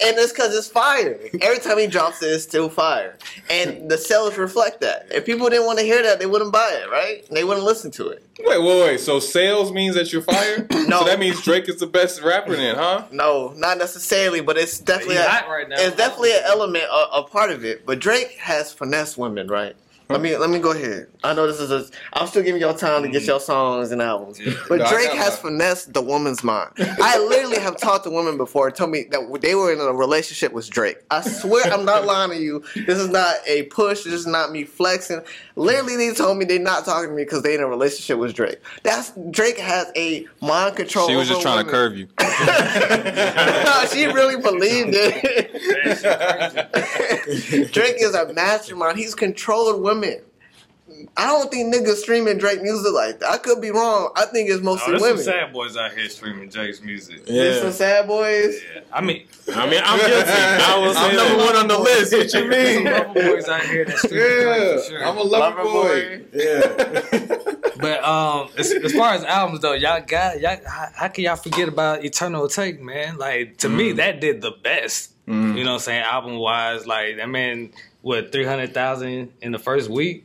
and it's because it's fire. Every time he drops it, it's still fire. And the sales reflect that. If people didn't want to hear that, they wouldn't buy it, right? They wouldn't listen to it. Wait, wait, wait. So sales means that you're fired? (clears throat) No. So that means Drake is the best rapper then, huh? No, not necessarily, but it's definitely a, right now. it's definitely an element, a, a part of it. But Drake has finesse women, right? Let me let me go ahead. I know this is a. I'm still giving y'all time to get your songs and albums, but No, Drake has finessed the woman's mind. (laughs) I literally have talked to women before and told me that they were in a relationship with Drake. I swear I'm not lying to you. This is not a push. This is not me flexing. Literally, they told me they're not talking to me because they in a relationship with Drake. That's Drake has a mind control. She was just over trying to women. curve you. (laughs) she really believed it. (laughs) Drake is a mastermind. He's controlling women. I don't think niggas streaming Drake music like that. I could be wrong. I think it's mostly Oh, mostly there's some sad boys out here streaming Drake's music. There's some sad boys. Yeah. I mean, I mean, I'm guilty. (laughs) I will say I'm number one on the list. What you mean? some mean? lover boys out here that stream Drake sure. I'm a lover, boy. Yeah. But um, as, as far as albums though, y'all got y'all. How, how can y'all forget about Eternal Atake, man? Like to me, that did the best. You know what I'm saying? Album wise, like that man, what three hundred thousand in the first week.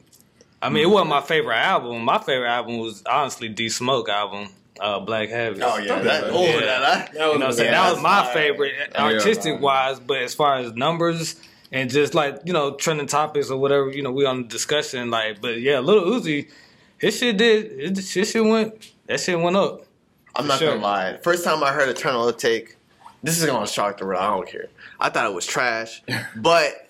I mean, it wasn't my favorite album. My favorite album was honestly D Smoke album, uh, Black Habits. Oh yeah, that, oh, Yeah. that, I, That You know what Yeah, that was my favorite yeah, artistic wise, but as far as numbers and just like, you know, trending topics or whatever, you know, we on the discussion, like but yeah, Lil Uzi, his shit did it, his shit went that shit went up. I'm not Sure. gonna lie. First time I heard Eternal Atake, this is gonna shock the world. I don't care. I thought it was trash, (laughs) but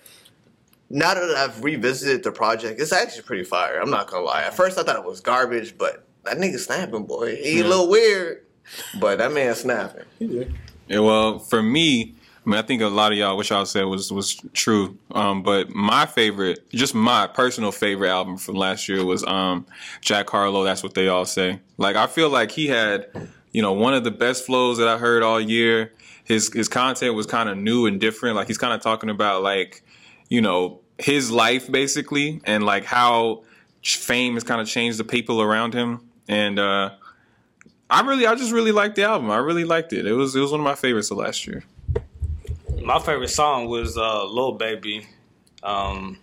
now that I've revisited the project, it's actually pretty fire. I'm not gonna lie. At first, I thought it was garbage, but that nigga snapping, boy. He a little weird, but that man snapping. Yeah, well, for me, I mean, I think a lot of y'all, what y'all said was was true. Um, but my favorite, just my personal favorite album from last year was um, Jack Harlow. That's what they all say. Like, I feel like he had, you know, one of the best flows that I heard all year. His his content was kind of new and different. Like, he's kind of talking about like, you know, his life basically, and like how fame has kind of changed the people around him. And uh, I really, I just really liked the album. I really liked it. It was it was one of my favorites of last year. My favorite song was uh Lil Baby. Um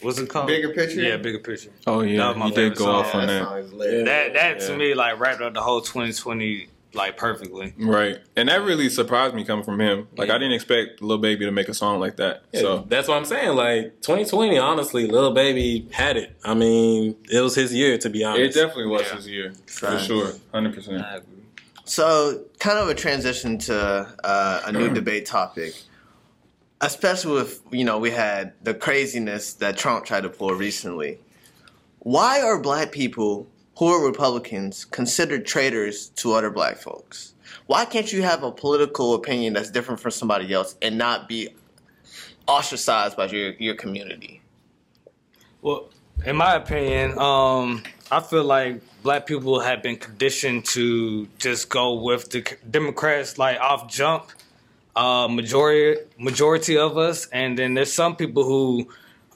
what's it called? Bigger Picture? Yeah, bigger picture. Oh That yeah, was my you did go song. off on that. song. That that Yeah. to me like wrapped up the whole twenty twenty like perfectly. Right, and that really surprised me coming from him. Like I didn't expect Lil Baby to make a song like that. So So that's what I'm saying. Like 2020, honestly, Lil Baby had it. I mean, it was his year to be honest. it definitely was Yeah. his year for Right. sure, hundred percent. So, kind of a transition to uh, a new (clears throat) debate topic, especially with you know we had the craziness that Trump tried to pull recently. Why are black people who are Republicans considered traitors to other black folks? Why can't you have a political opinion that's different from somebody else and not be ostracized by your your community? Well, in my opinion, um, I feel like black people have been conditioned to just go with the Democrats like off jump. Uh, majority majority of us, and then there's some people who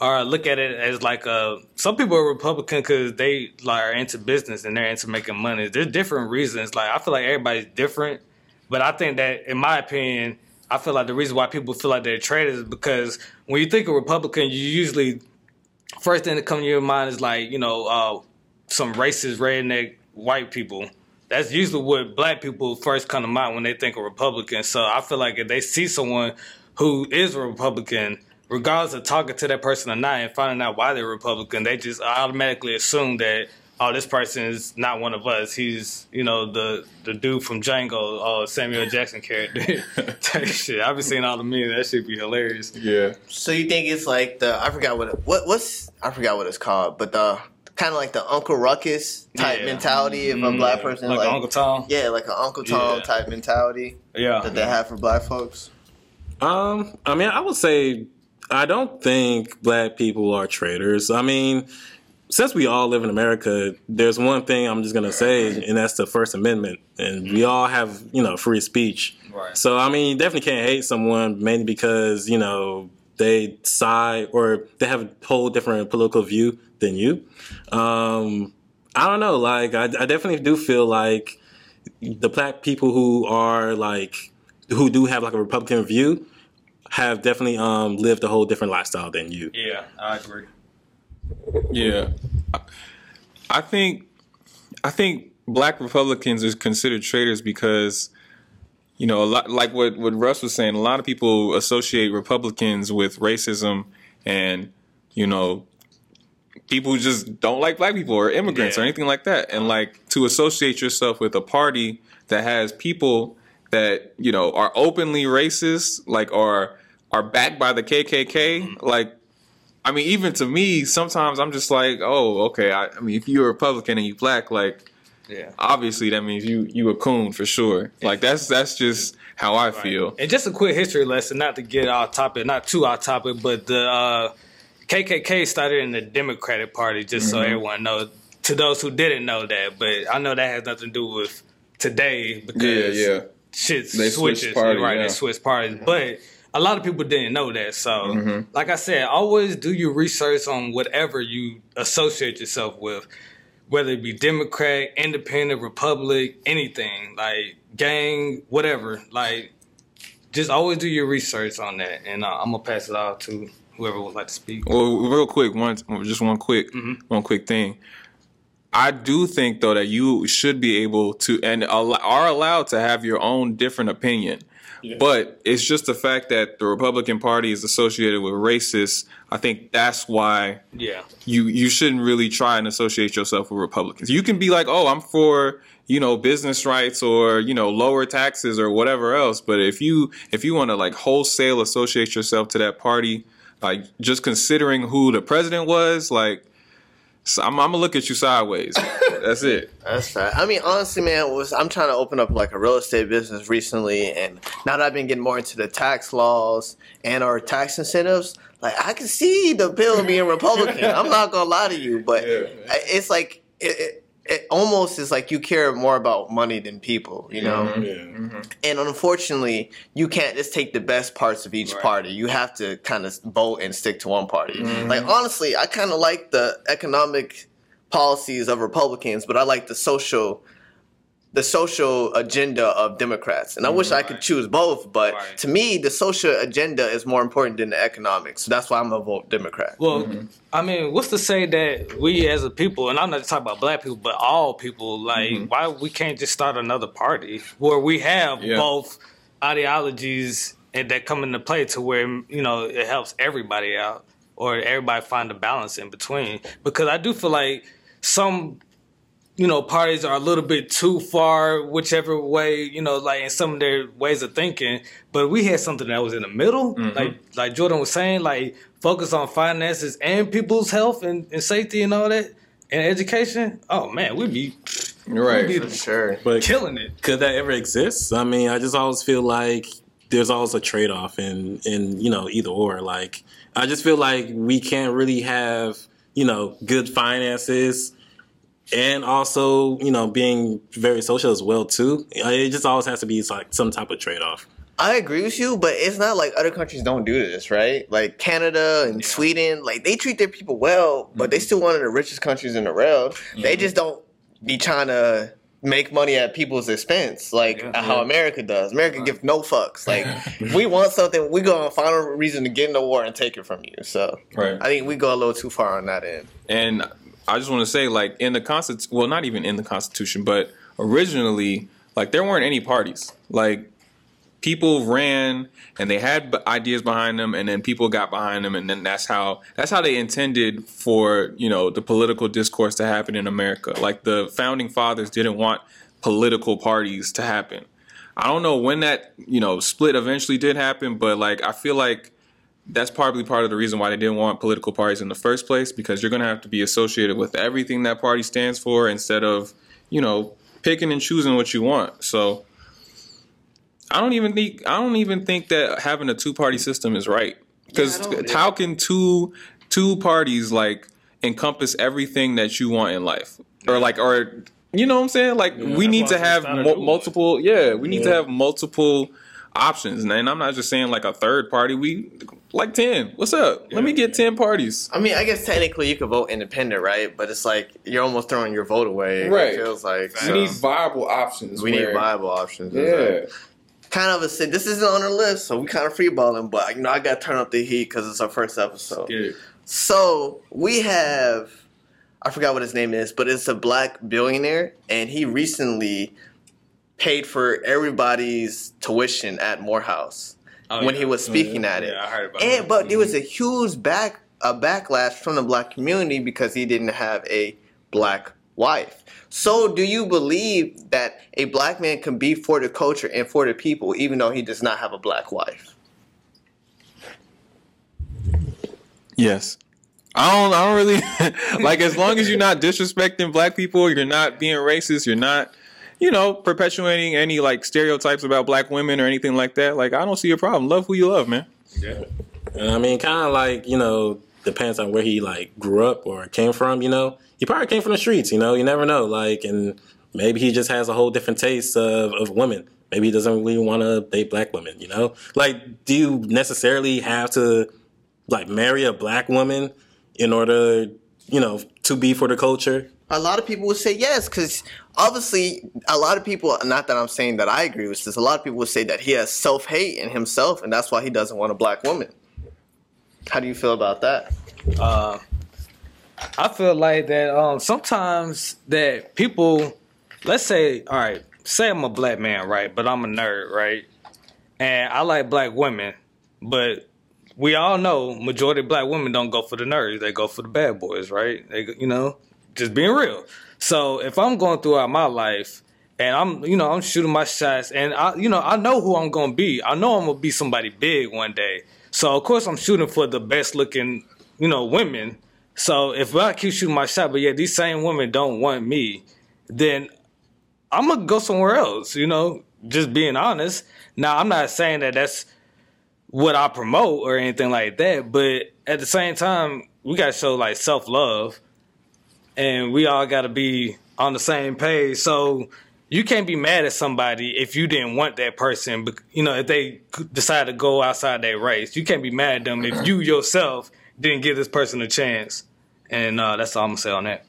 are look at it as like a. Some people are Republican because they like are into business and they're into making money. There's different reasons. Like I feel like everybody's different, but I think that in my opinion, I feel like the reason why people feel like they're traitors is because when you think of Republican, you usually first thing that comes to your mind is like you know uh, some racist redneck white people. That's usually what black people first come to mind when they think of Republican. So I feel like if they see someone who is a Republican, regardless of talking to that person or not, and finding out why they're Republican, they just automatically assume that oh, this person is not one of us. He's you know the the dude from Django, uh, Samuel (laughs) Jackson character. (laughs) Type shit. I've been seeing all the memes. That should be hilarious. Yeah, So you think it's like the I forgot what it, what what's I forgot what it's called, but the kind of like the Uncle Ruckus type Yeah. mentality of a Mm, black person, like, like, Uncle Tom. yeah, like an Uncle Tom Yeah. type mentality Yeah, that they have for black folks. Um, I mean, I would say I don't think black people are traitors. I mean, since we all live in America, there's one thing I'm just gonna say, and that's the First Amendment, and we all have you know free speech. Right. So I mean, you definitely can't hate someone mainly because you know they side or they have a whole different political view than you. Um, I don't know. Like, I, I definitely do feel like the black people who are like who do have like a Republican view have definitely um lived a whole different lifestyle than you. yeah, I agree. Yeah, I- I think I think black Republicans are considered traitors because you know a lot like what what Russ was saying. A lot of people associate Republicans with racism and you know people who just don't like black people or immigrants or anything like that. And like to associate yourself with a party that has people that you know are openly racist, like are are backed by the KKK, like I mean, even to me, sometimes I'm just like, oh, okay. I, I mean, if you're a Republican and you black, like, Yeah. obviously that means you you a coon for sure. Like that's that's just how I feel. And just a quick history lesson, not to get off topic, not too off topic, but the uh, KKK started in the Democratic Party, just Mm-hmm. so everyone knows. To those who didn't know that, but I know that has nothing to do with today because shit They switched switches. party, right, yeah. they switch parties. But a lot of people didn't know that. So, Mm-hmm. like I said, always do your research on whatever you associate yourself with, whether it be Democrat, Independent, Republic, anything like gang, whatever. Like, just always do your research on that, and uh, I'm gonna pass it off to whoever would like to speak. Well, real quick, one just one quick one quick thing. I do think though that you should be able to and are allowed to have your own different opinion. But it's just the fact that the Republican Party is associated with racists. I think that's why Yeah, you you shouldn't really try and associate yourself with Republicans. You can be like, "Oh, I'm for, you know, business rights or, you know, lower taxes or whatever else." But if you if you want to like wholesale associate yourself to that party, like just considering who the president was, like so I'm, I'm gonna look at you sideways. That's it. (laughs) That's fair. I mean, honestly, man, was I'm trying to open up like a real estate business recently, and now that I've been getting more into the tax laws and our tax incentives, like I can see the bill being Republican. (laughs) I'm not gonna lie to you, but Yeah. It's like it, it, it almost is like you care more about money than people, you know. Mm-hmm. Yeah. Mm-hmm. And unfortunately, you can't just take the best parts of each Right. party. You have to kind of vote and stick to one party. Mm-hmm. Like honestly, I kind of like the economic policies of Republicans, but I like the social the social agenda of Democrats. And I wish I could choose both, but Right. to me, the social agenda is more important than the economics. So that's why I'm gonna vote Democrat. Well, mm-hmm. I mean, what's to say that we as a people, and I'm not just talking about black people, but all people, like, mm-hmm. why we can't just start another party where we have Yeah. both ideologies and that come into play to where you know it helps everybody out or everybody find a balance in between? Because I do feel like some you know, parties are a little bit too far, whichever way, you know, like in some of their ways of thinking. But we had something that was in the middle, mm-hmm. like like Jordan was saying, like focus on finances and people's health and, and safety and all that and education. Oh man, we'd be Right. we'd For be sure. But killing it. could that ever exist? I mean, I just always feel like there's always a trade off in in you know either or. Like I just feel like we can't really have you know good finances and also you know being very social as well too. Uh, it just always has to be like some type of trade off. I agree with you, but it's not like other countries don't do this, right? Like Canada and Sweden, like they treat their people well, but they mm-hmm. still one of the richest countries in the world. They mm-hmm. just don't be trying to make money at people's expense, like Yeah. how America does. America gives no fucks. Like if (laughs) we want something, we gonna find a reason to get in the war and take it from you. So Right. I think we go a little too far on that end. And I just want to say, like in the constitution, well, not even in the Constitution, but originally, like there weren't any parties. Like people ran and they had ideas behind them, and then people got behind them, and then that's how that's how they intended for you know the political discourse to happen in America. Like the founding fathers didn't want political parties to happen. I don't know when that you know split eventually did happen, but like I feel like that's probably part of the reason why they didn't want political parties in the first place because you're going to have to be associated with everything that party stands for instead of you know picking and choosing what you want. So i don't even think i don't even think that having a two party system is right. Because Yeah, how can two two parties like encompass everything that you want in life? Or like or you know what i'm saying? Like we need to have started mul- doing it. multiple yeah we need to have multiple options. And i'm not just saying like a third party. We like 10 what's up let me get 10 parties I mean, I guess technically you could vote independent, right? But it's like you're almost throwing your vote away. Right. It feels like we so need viable options we need viable options. yeah Kind of a sin. This isn't on our list, so we kind of freeballing. But you know, I got to turn up the heat because it's our first episode. So we have, I forgot what his name is, but it's a black billionaire, and he recently paid for everybody's tuition at Morehouse Oh, when yeah. he was mm-hmm. speaking at it. Yeah, I heard about And that. but there was mm-hmm. a huge back a backlash from the black community because he didn't have a black wife. So do you believe that a black man can be for the culture and for the people even though he does not have a black wife? yes I don't. I don't really (laughs) like. As long as you're not disrespecting black people, you're not being racist. You're not, you know, perpetuating any like stereotypes about black women or anything like that. Like, I don't see a problem. Love who you love, man. Yeah. I mean, kind of like you know, depends on where he like grew up or came from. You know, he probably came from the streets. You know, you never know. Like, and maybe he just has a whole different taste of of women. Maybe he doesn't really want to date black women. You know, like, do you necessarily have to like marry a black woman in order, you know, to be for the culture? A lot of people would say yes, because obviously, a lot of people. Not that I'm saying that I agree with this. A lot of people would say that he has self hate in himself, and that's why he doesn't want a black woman. How do you feel about that? Uh, I feel like that um, sometimes that people, let's say, all right, say I'm a black man, right, but I'm a nerd, right, and I like black women, but we all know majority of black women don't go for the nerds; they go for the bad boys, right? They, you know, just being real. So if I'm going throughout my life and I'm, you know, I'm shooting my shots, and I, you know, I know who I'm gonna be. I know I'm gonna be somebody big one day. So of course I'm shooting for the best looking, you know, women. So if I keep shooting my shot, but yeah, these same women don't want me, then I'm gonna go somewhere else. You know, just being honest. Now I'm not saying that that's what I promote or anything like that, but at the same time, we gotta show like self love, and we all gotta be on the same page. So you can't be mad at somebody if you didn't want that person. bec- You know, if they decide to go outside their race, you can't be mad at them if you yourself didn't give this person a chance. And uh, that's all I'm gonna say on that.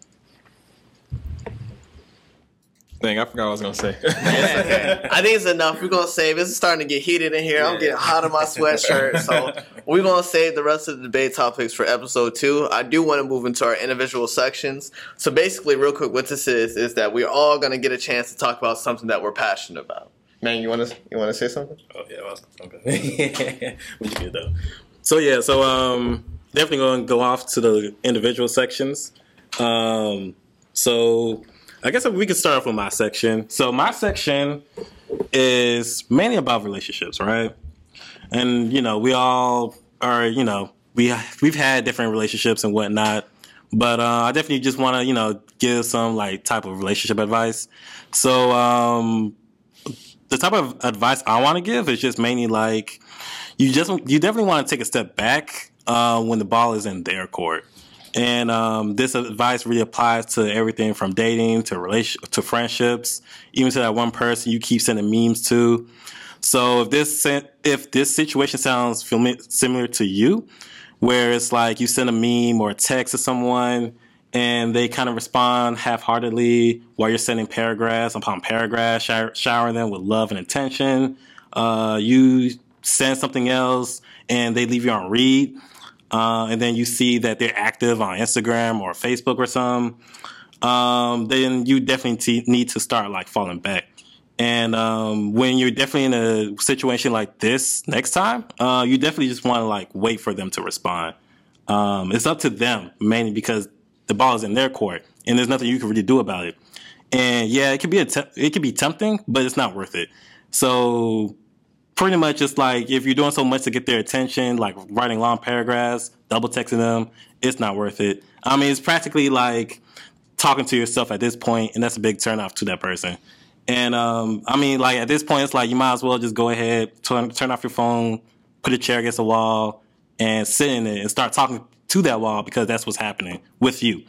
Dang, I forgot what I was gonna say. (laughs) I think it's enough. We're gonna save. It's starting to get heated in here. I'm getting hot in my sweatshirt, so (laughs) we're gonna save the rest of the debate topics for episode two. I do want to move into our individual sections. So basically, real quick, what this is is that we're all gonna get a chance to talk about something that we're passionate about. Man, you want to you want to say something? Oh yeah, well, okay. (laughs) Which good though. So yeah, so um, definitely going to go off to the individual sections. Um, so I guess we could start off with my section. So my section is mainly about relationships, right? And you know, we all are, you know, we we've had different relationships and whatnot. But uh, I definitely just want to, you know, give some like type of relationship advice. So um, the type of advice I want to give is just mainly like you just you definitely want to take a step back uh, when the ball is in their court. And um, this advice really applies to everything from dating to relation to friendships, even to that one person you keep sending memes to. So if this if this situation sounds similar to you, where it's like you send a meme or a text to someone and they kind of respond half-heartedly while you're sending paragraphs upon paragraphs, shower, showering them with love and attention. Uh, you send something else and they leave you on read, uh, and then you see that they're active on Instagram or Facebook or some. Um, then you definitely t- need to start like falling back. And um, when you're definitely in a situation like this next time, uh, you definitely just want to like wait for them to respond. Um, it's up to them mainly because the ball is in their court and there's nothing you can really do about it. And yeah, it could be a te- it could be tempting, but it's not worth it. So pretty much it's like if you're doing so much to get their attention, like writing long paragraphs, double texting them, it's not worth it. I mean, it's practically like talking to yourself at this point, and that's a big turnoff to that person. And um, I mean, like at this point, it's like you might as well just go ahead, turn, turn off your phone, put a chair against the wall, and sit in it and start talking to that wall because that's what's happening with you.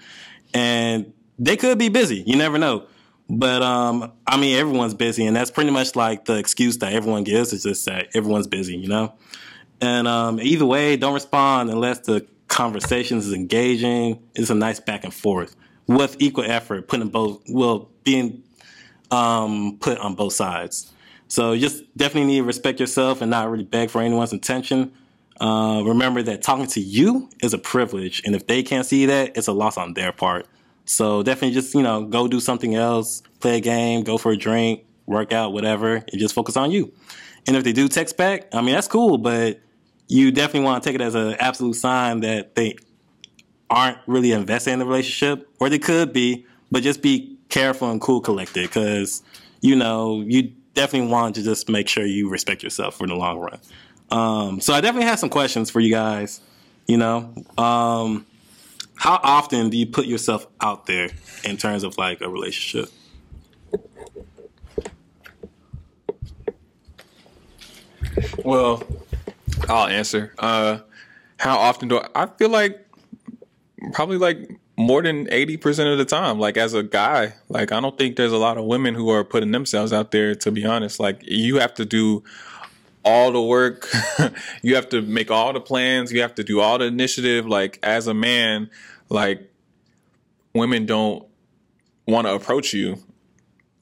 And they could be busy. You never know. But um, I mean, everyone's busy, and that's pretty much like the excuse that everyone gives is just that everyone's busy, you know. And um, either way, don't respond unless the conversation is engaging. It's a nice back and forth with equal effort, putting both well being um, put on both sides. So just definitely need to respect yourself and not really beg for anyone's attention. Uh, remember that talking to you is a privilege, and if they can't see that, it's a loss on their part. So definitely just, you know, go do something else, play a game, go for a drink, work out, whatever, and just focus on you. And if they do text back, I mean, that's cool, but you definitely want to take it as an absolute sign that they aren't really invested in the relationship, or they could be, but just be careful and cool collected because, you know, you definitely want to just make sure you respect yourself for the long run. Um, so I definitely have some questions for you guys, you know. Um, how often do you put yourself out there in terms of like a relationship? Well, I'll answer. Uh, how often do I, I feel like probably like more than 80% of the time like as a guy like i don't think there's a lot of women who are putting themselves out there to be honest. Like you have to do all the work. (laughs) You have to make all the plans. You have to do all the initiative. Like as a man like women don't want to approach you.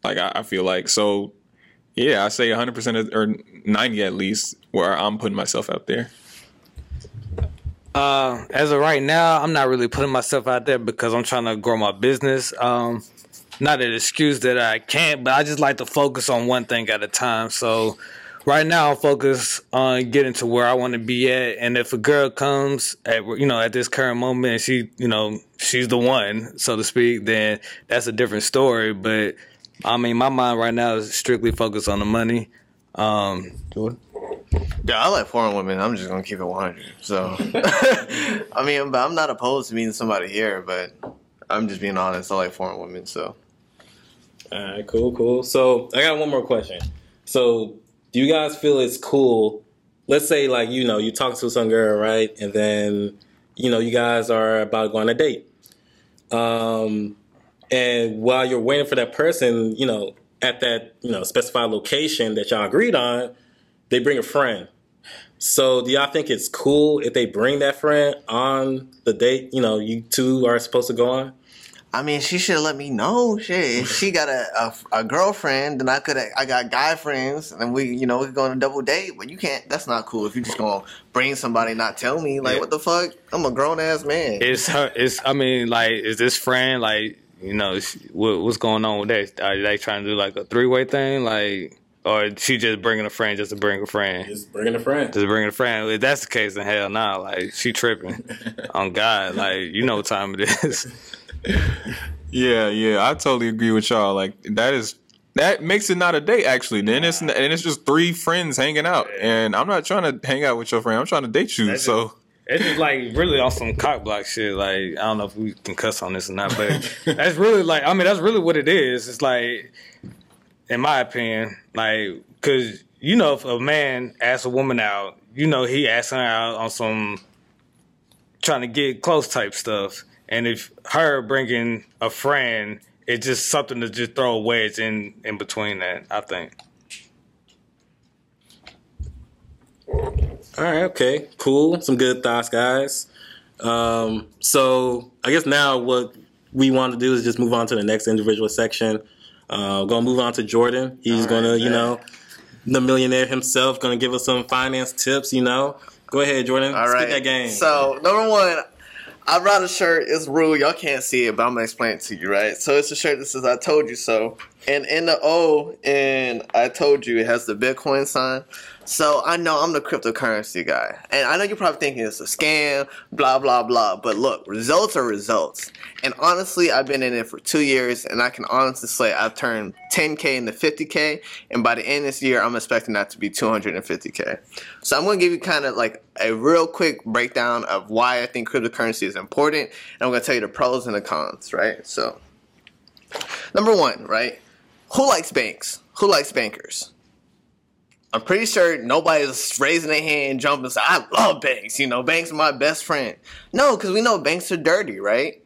Like I, I feel like so yeah i say 100% of, or 90 at least where i'm putting myself out there Uh, as of right now, I'm not really putting myself out there because I'm trying to grow my business. Um, not an excuse that I can't, but I just like to focus on one thing at a time. So right now, I'm focused on getting to where I want to be at. And if a girl comes at you know at this current moment, and she you know she's the one, so to speak, then that's a different story. But I mean, my mind right now is strictly focused on the money. Um, Jordan. Yeah, I like foreign women. I'm just gonna keep it 100. So, (laughs) I mean, but I'm not opposed to meeting somebody here, but I'm just being honest. I like foreign women. So, All right, cool, cool. So I got one more question. So do you guys feel it's cool? Let's say like you know you talk to some girl, right, and then you know you guys are about to go on a date. Um, and while you're waiting for that person, you know, at that you know specified location that y'all agreed on, they bring a friend. So do y'all think it's cool if they bring that friend on the date? You know, you two are supposed to go on. I mean, she should let me know. Shit, if she got a, a, a girlfriend, then I could. I got guy friends, and we, you know, we could go on a double date. But you can't. That's not cool. If you just gonna bring somebody, not tell me, like, Yeah. what the fuck? I'm a grown ass man. It's her. It's. I mean, like, is this friend like? You know, is- what, what's going on with that? Are they trying to do like a three way thing, like, or she just bringing a friend just to bring a friend, Just bringing a friend. just bringing a friend? If that's the case, then hell nah. Like, she tripping (laughs) on God. Like, you know what time it is. (laughs) Yeah, yeah, I totally agree with y'all. Like that is that makes it not a date actually. Then it's and it's just three friends hanging out, and I'm not trying to hang out with your friend. I'm trying to date you. That's so It's just like really on some cock block shit. Like I don't know if we can cuss on this or not, but (laughs) that's really like I mean that's really what it is. It's like, in my opinion, like because you know if a man asks a woman out, you know he asking her out on some trying to get close type stuff, and if her bringing a friend, it's just something to just throw a wedge in in between that. I think. All right, okay, cool. Some good thoughts, guys. Um, so I guess now what we want to do is just move on to the next individual section. Uh, gonna move on to Jordan. He's gonna, you know, the millionaire himself, gonna give us some finance tips. You know, go ahead, Jordan. All right. that game. So number one, I brought a shirt. It's rule. Y'all can't see it, but I'm gonna explain it to you. Right. So it's a shirt that says "I told you so." And in the O, and I told you it has the Bitcoin sign. So I know I'm the cryptocurrency guy. And I know you're probably thinking it's a scam, blah, blah, blah. But look, results are results. And honestly, I've been in it for two years, and I can honestly say I've turned 10K into 50K. And by the end of this year, I'm expecting that to be 250K. So I'm going to give you kind of like a real quick breakdown of why I think cryptocurrency is important. And I'm going to tell you the pros and the cons, right? So, number one, right? Who likes banks? Who likes bankers? I'm pretty sure nobody's raising their hand, jumping, saying, I love banks. You know, banks are my best friend. No, because we know banks are dirty, right?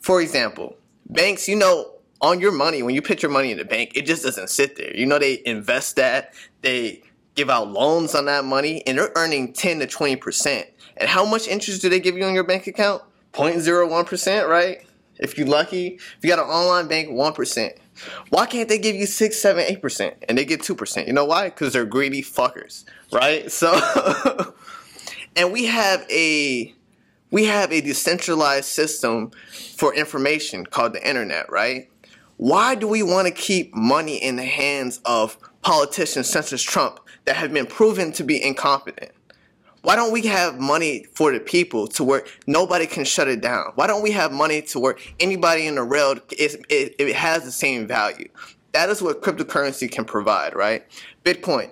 For example, banks, you know, on your money, when you put your money in the bank, it just doesn't sit there. You know, they invest that, they give out loans on that money, and they're earning 10 to 20%. And how much interest do they give you on your bank account? 0.01%, right? If you're lucky, if you got an online bank, 1%. Why can't they give you six, seven, eight percent and they get two percent? You know why? Because they're greedy fuckers, right? (laughs) So, and we have a we have a decentralized system for information called the internet, right? Why do we want to keep money in the hands of politicians such as Trump that have been proven to be incompetent? Why don't we have money for the people to where nobody can shut it down? Why don't we have money to where anybody in the world is it, it has the same value? That is what cryptocurrency can provide, right? Bitcoin.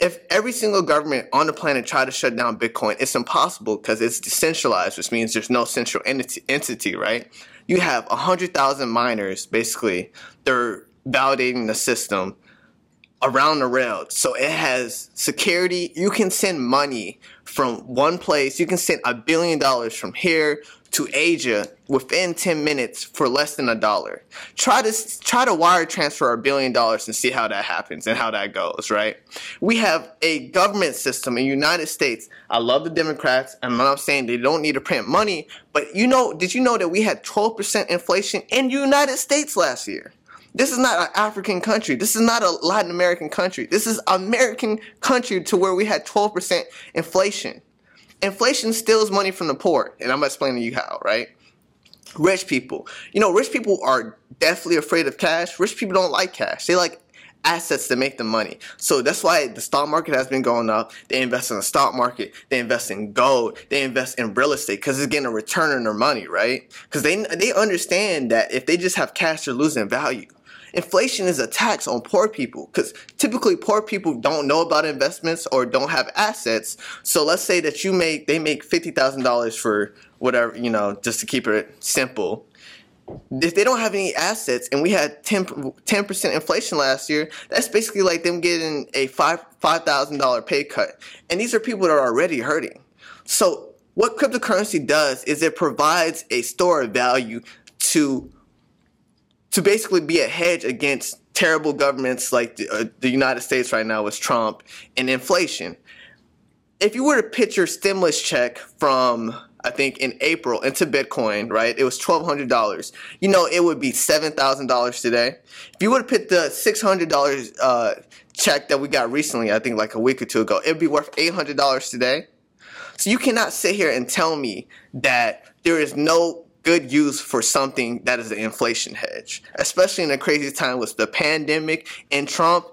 If every single government on the planet tried to shut down Bitcoin, it's impossible because it's decentralized, which means there's no central entity, entity right? You have 100,000 miners, basically, they're validating the system around the rail. So it has security. You can send money from one place. You can send a billion dollars from here to Asia within 10 minutes for less than a dollar. Try to try to wire transfer a billion dollars and see how that happens and how that goes, right? We have a government system in United States. I love the Democrats. and I'm not saying they don't need to print money, but you know, did you know that we had 12% inflation in United States last year? This is not an African country. This is not a Latin American country. This is American country to where we had 12% inflation. Inflation steals money from the poor, and I'm explaining to you how, right? Rich people. You know, rich people are definitely afraid of cash. Rich people don't like cash. They like assets to make them money. So that's why the stock market has been going up. They invest in the stock market. They invest in gold. They invest in real estate because it's getting a return on their money, right? Because they they understand that if they just have cash, they're losing value inflation is a tax on poor people because typically poor people don't know about investments or don't have assets. So let's say that you make they make fifty thousand dollars for whatever you know, just to keep it simple. If they don't have any assets and we had 10 percent inflation last year, that's basically like them getting a five five thousand dollar pay cut, and these are people that are already hurting. So what cryptocurrency does is it provides a store of value to to basically be a hedge against terrible governments like the, uh, the United States right now with Trump and inflation. If you were to pitch your stimulus check from I think in April into Bitcoin, right? It was twelve hundred dollars. You know, it would be seven thousand dollars today. If you would have put the six hundred dollars uh, check that we got recently, I think like a week or two ago, it'd be worth eight hundred dollars today. So you cannot sit here and tell me that there is no good use for something that is an inflation hedge, especially in a crazy time with the pandemic and Trump.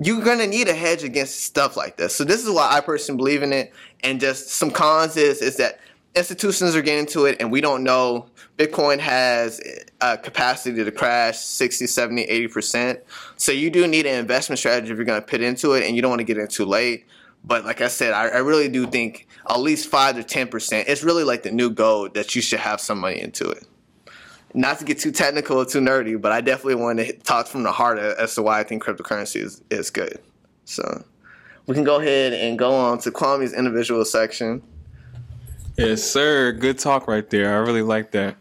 You're gonna need a hedge against stuff like this. So this is why I personally believe in it. And just some cons is is that institutions are getting into it and we don't know bitcoin has a capacity to crash 60 70 80% so you do need an investment strategy if you're going to put into it and you don't want to get in too late but like I said, I, I really do think at least five to ten percent. It's really like the new gold that you should have some money into it. Not to get too technical or too nerdy, but I definitely want to talk from the heart as to why I think cryptocurrency is, is good. So we can go ahead and go on to Kwame's individual section. Yes, sir. Good talk right there. I really like that.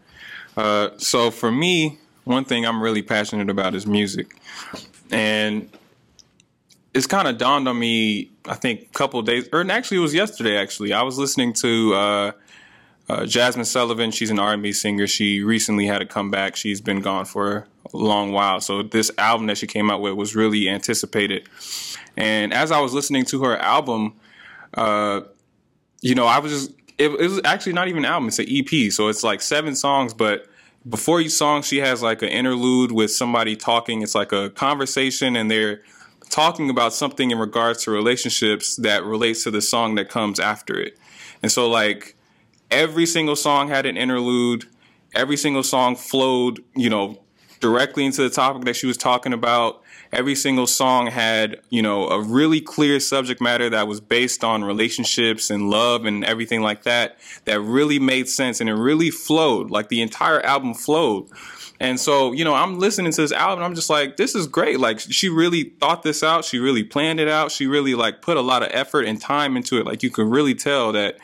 Uh, so for me, one thing I'm really passionate about is music, and it's kind of dawned on me. I think a couple days, or actually it was yesterday. Actually, I was listening to uh, uh, Jazmine Sullivan. She's an R&B singer. She recently had a comeback. She's been gone for a long while. So this album that she came out with was really anticipated. And as I was listening to her album, uh, you know, I was just it, it was actually not even an album. It's an EP. So it's like seven songs, but before each song she has like an interlude with somebody talking. It's like a conversation, and they're talking about something in regards to relationships that relates to the song that comes after it. And so like every single song had an interlude. Every single song flowed, you know, directly into the topic that she was talking about. Every single song had, you know, a really clear subject matter that was based on relationships and love and everything like that, that really made sense and it really flowed. Like the entire album flowed. And so, you know, I'm listening to this album. I'm just like, this is great. Like, she really thought this out. She really planned it out. She really like put a lot of effort and time into it. Like, you can really tell that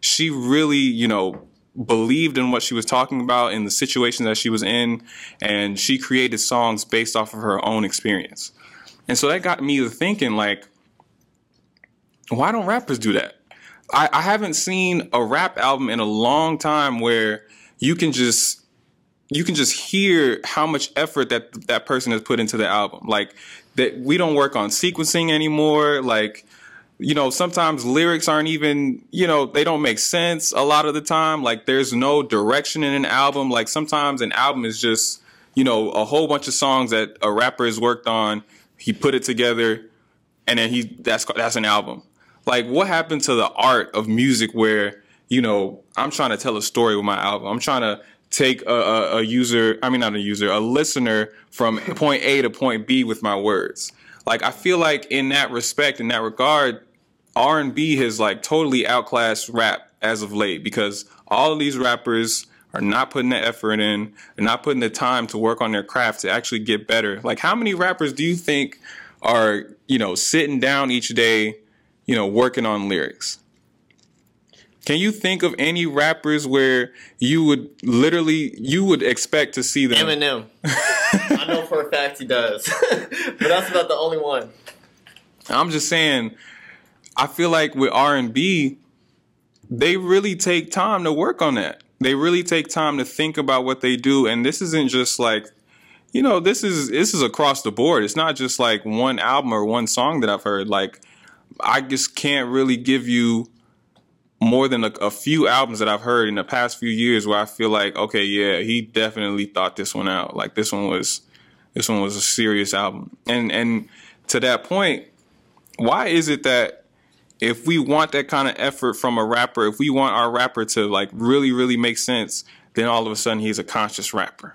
she really, you know, believed in what she was talking about in the situation that she was in, and she created songs based off of her own experience. And so that got me to thinking, like, why don't rappers do that? I, I haven't seen a rap album in a long time where you can just you can just hear how much effort that that person has put into the album. Like that we don't work on sequencing anymore. Like you know, sometimes lyrics aren't even, you know, they don't make sense a lot of the time. Like there's no direction in an album. Like sometimes an album is just, you know, a whole bunch of songs that a rapper has worked on. He put it together and then he that's that's an album. Like what happened to the art of music where, you know, I'm trying to tell a story with my album. I'm trying to take a, a, a user, I mean not a user, a listener from point A to point B with my words. Like I feel like in that respect, in that regard, R and B has like totally outclassed rap as of late because all of these rappers are not putting the effort in, they're not putting the time to work on their craft to actually get better. Like how many rappers do you think are, you know, sitting down each day, you know, working on lyrics? Can you think of any rappers where you would literally you would expect to see them? Eminem. I know for a fact he does, (laughs) but that's about the only one. I'm just saying, I feel like with R and B, they really take time to work on that. They really take time to think about what they do, and this isn't just like, you know, this is this is across the board. It's not just like one album or one song that I've heard. Like, I just can't really give you more than a, a, few albums that I've heard in the past few years where I feel like, okay, yeah, he definitely thought this one out. Like this one was, this one was a serious album. And and to that point, why is it that if we want that kind of effort from a rapper, if we want our rapper to like really really make sense, then all of a sudden he's a conscious rapper.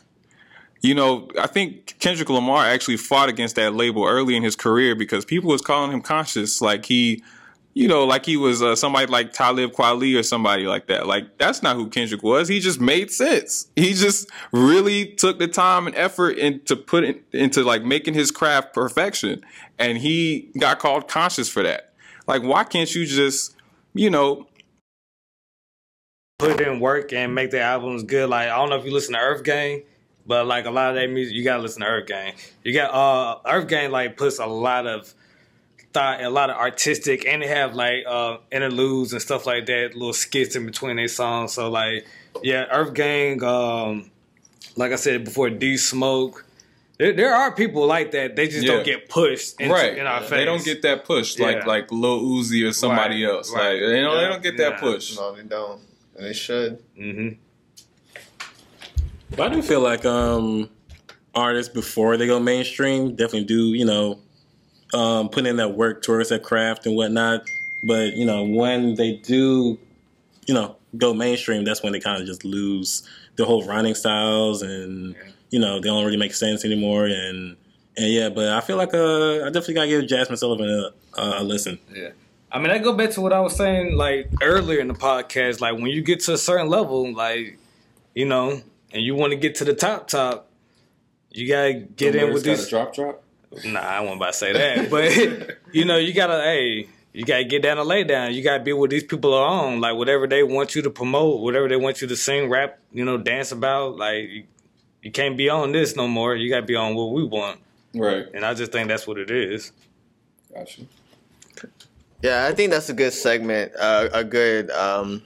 You know, I think Kendrick Lamar actually fought against that label early in his career because people was calling him conscious, like he you know, like he was uh, somebody like Talib Kweli or somebody like that. Like that's not who Kendrick was. He just made sense. He just really took the time and effort into put into like making his craft perfection, and he got called conscious for that. Like, why can't you just, you know, put in work and make the albums good? Like, I don't know if you listen to Earth Gang. But like a lot of that music, you gotta listen to Earth Gang. You got uh Earth Gang like puts a lot of thought a lot of artistic and they have like uh, interludes and stuff like that, little skits in between their songs. So like yeah, Earth Gang, um, like I said before, D Smoke. There, there are people like that. They just Yeah. don't get pushed into, right? in our face. They don't get that push like Yeah. like Lil Uzi or somebody Right, else. right. Like they don't they don't get that Yeah. push. No, they don't. And they should. hmm But I do feel like um, artists before they go mainstream definitely do, you know, um, put in that work towards their craft and whatnot. But you know, when they do, you know, go mainstream, that's when they kind of just lose the whole rhyming styles, and you know, they don't really make sense anymore. And and yeah, but I feel like uh, I definitely gotta give Jazmine Sullivan a, a, a listen. Yeah. I mean, I go back to what I was saying like earlier in the podcast. Like when you get to a certain level, like you know, and you want to get to the top top, you gotta get in with these. drop drop. Nah, I wasn't about to say that, but (laughs) you know, you gotta, hey, you gotta get down and lay down. You gotta be what these people are on, like whatever they want you to promote, whatever they want you to sing, rap, you know, dance about. Like you, you can't be on this no more. You gotta be on what we want, Right. and I just think that's what it is. Gotcha. Yeah, I think that's a good segment. Uh, a good um,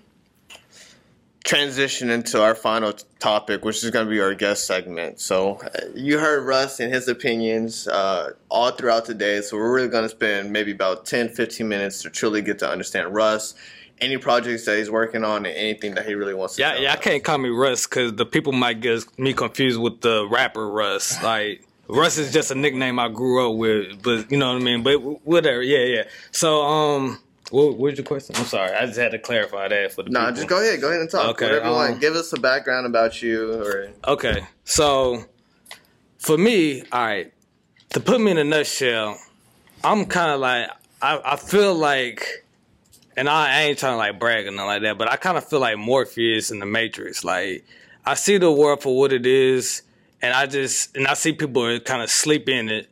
transition into our final t- topic, which is going to be our guest segment. So, uh, you heard Russ and his opinions uh, all throughout the day. So, we're really going to spend maybe about 10, 15 minutes to truly get to understand Russ, any projects that he's working on, and anything that he really wants to Yeah, yeah, I can't call me Russ because the people might get me confused with the rapper Russ. (laughs) Like Russ is just a nickname I grew up with, but you know what I mean. But whatever, yeah, yeah. So, um, what, what's your question? I'm sorry, I just had to clarify that for the Nah, just go ahead. Go ahead and talk. Okay, Whatever you um, want. Give us a background about you, or Okay, so for me, all right, to put me in a nutshell, I'm kind of like I, I feel like, and I, I ain't trying to like brag or nothing like that, but I kind of feel like Morpheus in the Matrix. Like I see the world for what it is, and I just and I see people kind of sleep in it,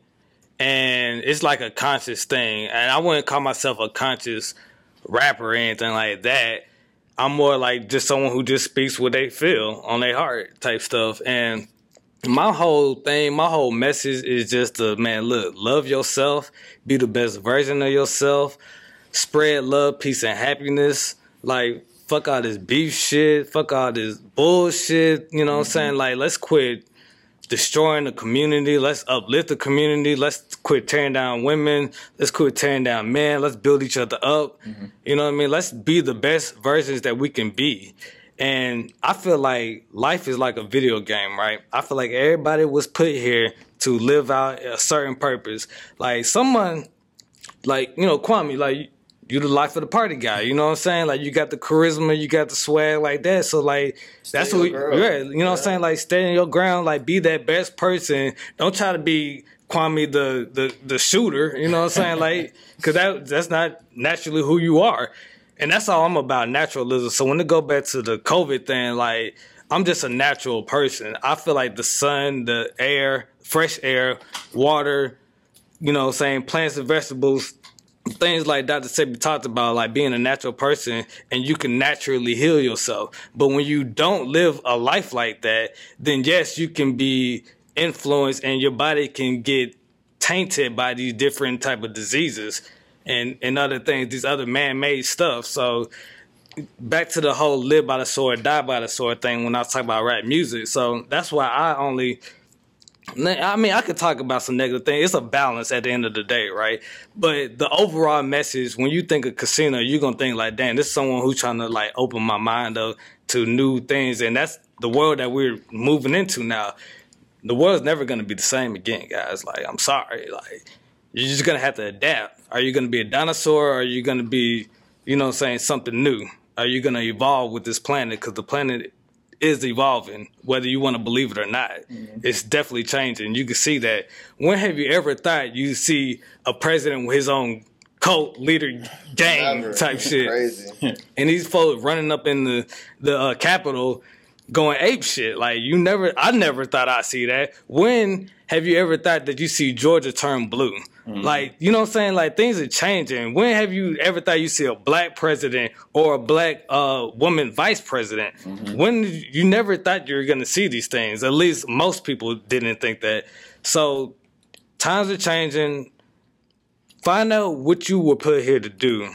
and it's like a conscious thing. And I wouldn't call myself a conscious rapper or anything like that. I'm more like just someone who just speaks what they feel on their heart type stuff. And my whole thing, my whole message is just to man, look, love yourself, be the best version of yourself, spread love, peace, and happiness. Like fuck all this beef shit, fuck all this bullshit. You know what I'm mm-hmm. saying? Like let's quit destroying the community. Let's uplift the community. Let's quit tearing down women. Let's quit tearing down men. Let's build each other up. Mm-hmm. You know what I mean? Let's be the best versions that we can be. And I feel like life is like a video game, right? I feel like everybody was put here to live out a certain purpose. Like someone, like, you know, Kwame, like, you the life of the party guy. You know what I'm saying? Like you got the charisma, you got the swag like that. So like that's what girl. yeah, you know what I'm saying? Like stay in your ground, like be that best person. Don't try to be Kwame the the the shooter, you know what I'm saying? Like (laughs) cuz that that's not naturally who you are. And that's all I'm about, naturalism. So when it go back to the COVID thing, like I'm just a natural person. I feel like the sun, the air, fresh air, water, you know, saying plants and vegetables, things like Dr. Sebi talked about, like being a natural person and you can naturally heal yourself. But when you don't live a life like that, then yes, you can be influenced and your body can get tainted by these different type of diseases and, and other things, these other man-made stuff. So back to the whole live by the sword, die by the sword thing when I was talking about rap music. So that's why I only I mean, I could talk about some negative things. It's a balance at the end of the day, right? But the overall message, when you think of casino, you're gonna think like, damn, this is someone who's trying to like open my mind up to new things, and that's the world that we're moving into now. The world's never gonna be the same again, guys. Like, I'm sorry, like you're just gonna have to adapt. Are you gonna be a dinosaur? Or are you gonna be, you know, saying something new? Are you gonna evolve with this planet? Because the planet is evolving, whether you want to believe it or not. It's definitely changing. You can see that. When have you ever thought you see a president with his own cult leader gang Never. type shit? Crazy. (laughs) and these folks running up in the the uh, Capitol going ape shit. Like you never, I never thought I'd see that. When have you ever thought that you see Georgia turn blue? Like you know what I'm saying? Like things are changing. When have you ever thought you see a black president or a black uh, woman vice president? When you never thought you were gonna see these things. At least most people didn't think that. So times are changing. Find out what you were put here to do.